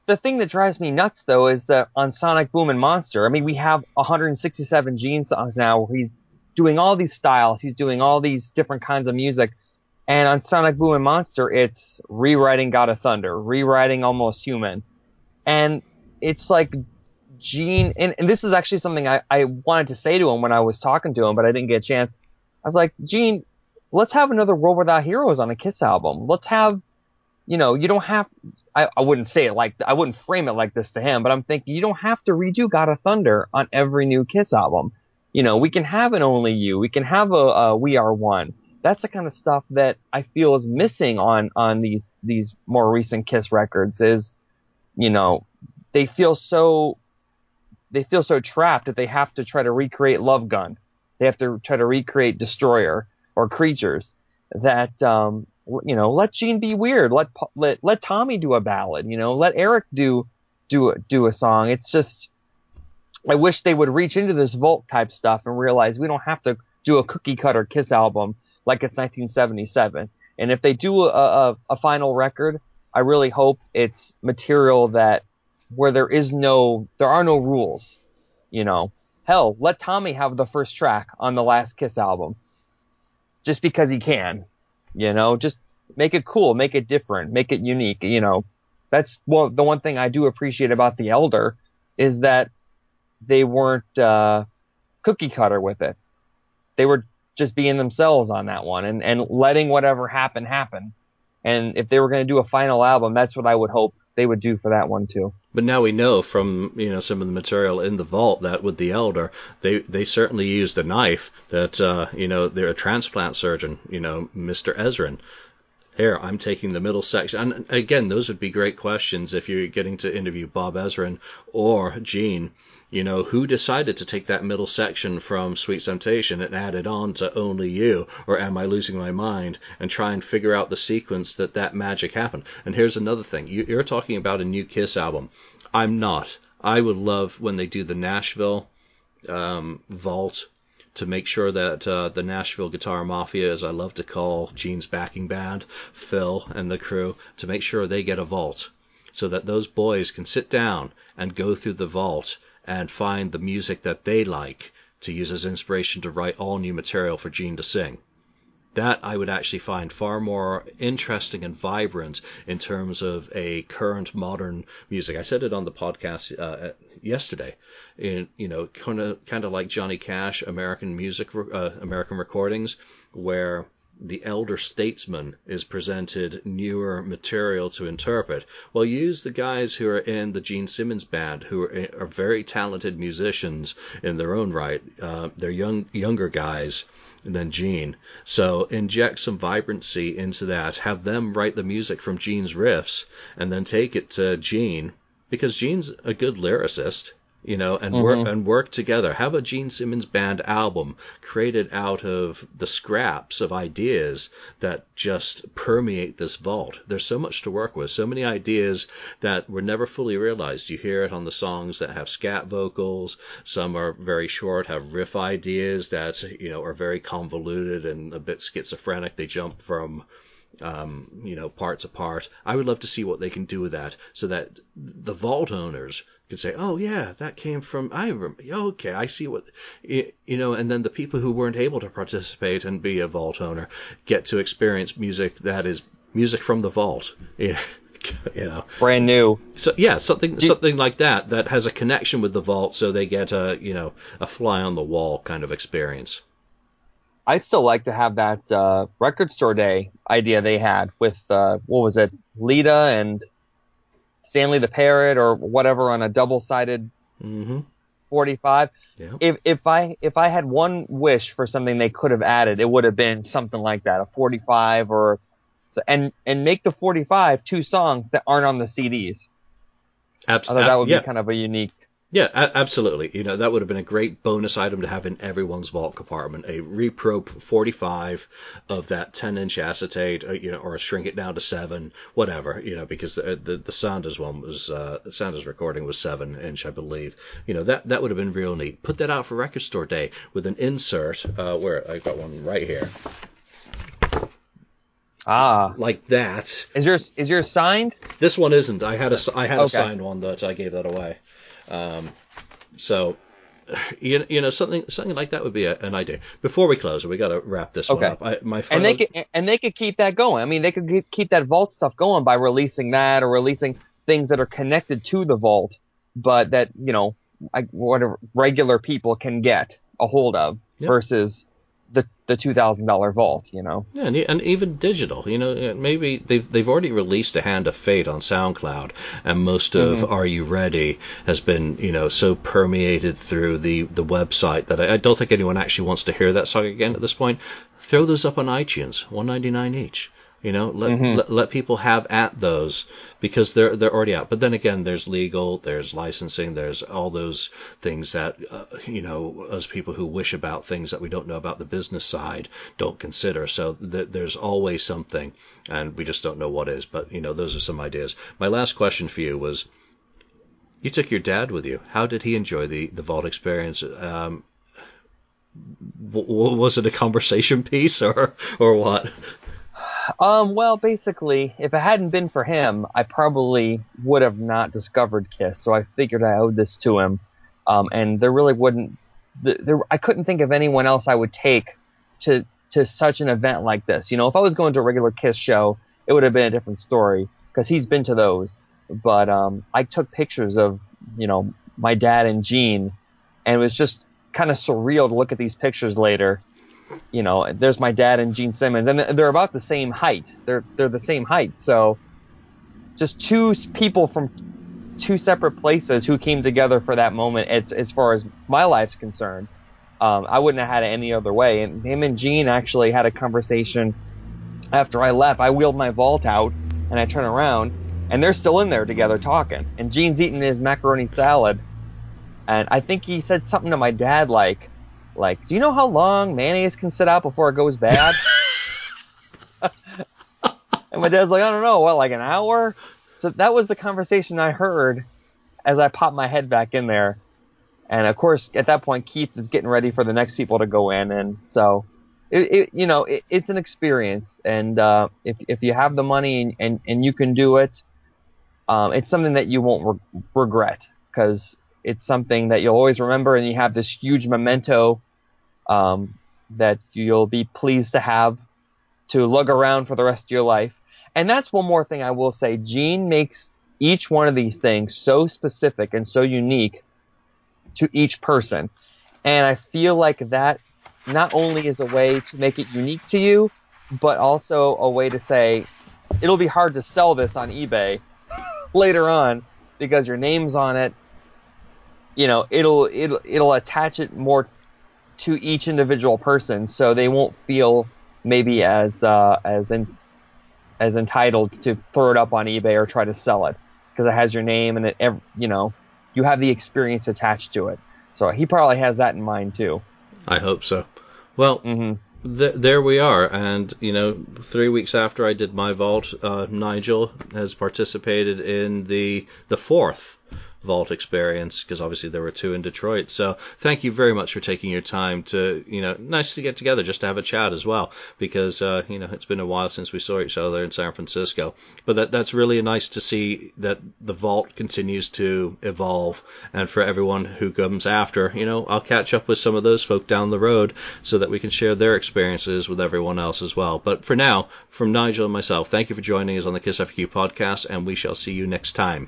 The thing that drives me nuts though is that on Sonic Boom and Monster, I mean, we have 167 Gene songs now where he's doing all these styles, he's doing all these different kinds of music. And on Sonic Boom and Monster, it's rewriting God of Thunder, rewriting Almost Human. And it's like Gene, and, and this is actually something I, I wanted to say to him when I was talking to him, but I didn't get a chance. I was like, Gene, let's have another World Without Heroes on a Kiss album. Let's have, you know, you don't have, I, I wouldn't say it like, I wouldn't frame it like this to him, but I'm thinking you don't have to redo God of Thunder on every new Kiss album. You know, we can have an Only You, we can have a, a We Are One. That's the kind of stuff that I feel is missing on, on these, these more recent Kiss records is, you know, they feel so, they feel so trapped that they have to try to recreate Love Gun. They have to try to recreate Destroyer or Creatures that, um, you know, let Gene be weird. Let let let Tommy do a ballad. You know, let Eric do do a, do a song. It's just, I wish they would reach into this Vault type stuff and realize we don't have to do a cookie cutter Kiss album like it's 1977. And if they do a, a, a final record, I really hope it's material that where there is no, there are no rules. You know, hell, let Tommy have the first track on the last Kiss album, just because he can. You know, just make it cool, make it different, make it unique. You know, that's well, the one thing I do appreciate about the Elder is that they weren't uh, cookie cutter with it. They were just being themselves on that one and and letting whatever happen happen. And if they were going to do a final album, that's what I would hope they would do for that one too. But now we know from you know some of the material in the vault that with the elder, they they certainly used a knife. That uh, you know they're a transplant surgeon, you know Mr. Ezrin. Here, I'm taking the middle section. And again, those would be great questions if you're getting to interview Bob Ezrin or Gene. You know, who decided to take that middle section from Sweet Temptation and add it on to Only You, or Am I Losing My Mind, and try and figure out the sequence that that magic happened? And here's another thing. You, you're talking about a new Kiss album. I'm not. I would love when they do the Nashville um, vault to make sure that uh, the Nashville Guitar Mafia, as I love to call Gene's backing band, Phil and the crew, to make sure they get a vault so that those boys can sit down and go through the vault and find the music that they like to use as inspiration to write all new material for Gene to sing. That I would actually find far more interesting and vibrant in terms of a current modern music. I said it on the podcast uh, yesterday. In, you know, kind of kind of like Johnny Cash, American music, uh, American recordings, where the elder statesman is presented newer material to interpret. Well, use the guys who are in the Gene Simmons band, who are, are very talented musicians in their own right. Uh, they're young, younger guys than Gene. So inject some vibrancy into that. Have them write the music from Gene's riffs, and then take it to Gene, because Gene's a good lyricist. You know, and mm-hmm. work and work together. Have a Gene Simmons band album created out of the scraps of ideas that just permeate this vault. There's so much to work with, so many ideas that were never fully realized. You hear it on the songs that have scat vocals. Some are very short, have riff ideas that you know are very convoluted and a bit schizophrenic. They jump from um, you know, parts apart. I would love to see what they can do with that, so that the vault owners can say, "Oh yeah, that came from I remember. Okay, I see what you know." And then the people who weren't able to participate and be a vault owner get to experience music that is music from the vault. Yeah. you know brand new so yeah something something like that that has a connection with the vault so they get a you know a fly on the wall kind of experience I'd still like to have that uh, record store day idea they had with uh, what was it, Leeta and Stanley the Parrot or whatever on a double-sided mm-hmm. 45. Yeah. If if I if I had one wish for something they could have added, it would have been something like that, a 45 or and and make the 45 two songs that aren't on the CDs. Absolutely. I thought that would yeah. be kind of a unique yeah, a- absolutely. You know, that would have been a great bonus item to have in everyone's vault compartment. A repro 45 of that 10 inch acetate, uh, you know, or shrink it down to seven, whatever, you know, because the the, the Sanders one was, uh, Sanders recording was seven inch, I believe. You know, that, that would have been real neat. Put that out for Record Store Day with an insert, uh, where I've got one right here. Ah, like that. Is yours is yours signed? This one isn't. I had a I had okay. a signed one that I gave that away. Um, so you, you know something something like that would be a, an idea. Before we close, we got to wrap this okay. one up. I, my final... and they could and they could keep that going. I mean, they could keep that vault stuff going by releasing that or releasing things that are connected to the vault, but that you know, like whatever regular people can get a hold of yep. versus the two thousand dollar vault, you know. Yeah, and, and, even digital, you know, maybe they've they've already released a Hand of Fate on SoundCloud, and most of mm-hmm. Are You Ready has been, you know, so permeated through the the website that I, I don't think anyone actually wants to hear that song again at this point. Throw those up on iTunes, one ninety nine each. You know, let, mm-hmm. let, let people have at those because they're they're already out. But then again, there's legal, there's licensing, there's all those things that uh, you know, as people who wish about things that we don't know about the business side don't consider. So th- there's always something, and we just don't know what is. But you know, those are some ideas. My last question for you was. You took your dad with you. How did he enjoy the, the vault experience? Um, was it a conversation piece or or what? Um, well, basically, if it hadn't been for him, I probably would have not discovered Kiss. So I figured I owed this to him. Um, and there really wouldn't, there, I couldn't think of anyone else I would take to to such an event like this. You know, if I was going to a regular Kiss show, it would have been a different story because he's been to those. But um, I took pictures of, you know, my dad and Gene, and it was just kind of surreal to look at these pictures later you know, there's my dad and Gene Simmons, and they're about the same height. They're they're the same height. So just two people from two separate places who came together for that moment. As as far as my life's concerned, um, I wouldn't have had it any other way. And him and Gene actually had a conversation after I left. I wheeled my vault out and I turn around, and they're still in there together talking. And Gene's eating his macaroni salad, and I think he said something to my dad like like, do you know how long mayonnaise can sit out before it goes bad? and my dad's like, I don't know, what, like an hour? So that was the conversation I heard as I popped my head back in there. And of course, at that point, Keith is getting ready for the next people to go in. And so, it, it you know, it, it's an experience. And, uh, if, if you have the money and, and, and you can do it, um, it's something that you won't re- regret because it's something that you'll always remember, and you have this huge memento um, that you'll be pleased to have to lug around for the rest of your life. And that's one more thing I will say. Gene makes each one of these things so specific and so unique to each person. And I feel like that not only is a way to make it unique to you, but also a way to say it'll be hard to sell this on eBay later on because your name's on it you know, it'll it'll it'll attach it more to each individual person, so they won't feel maybe as uh, as in, as entitled to throw it up on eBay or try to sell it because it has your name and it, you know, you have the experience attached to it. So he probably has that in mind too. I hope so. Well, Mm-hmm. th- there we are. And, you know, three weeks after I did my vault, uh, Nigel has participated in the the fourth vault experience because obviously there were two in Detroit. So thank you very much for taking your time to, you know, nice to get together just to have a chat as well because, uh, you know, it's been a while since we saw each other in San Francisco. But that that's really nice to see that the vault continues to evolve. And for everyone who comes after, you know, I'll catch up with some of those folk down the road so that we can share their experiences with everyone else as well. But for now, from Nigel and myself, thank you for joining us on the Kiss FAQ podcast, and we shall see you next time.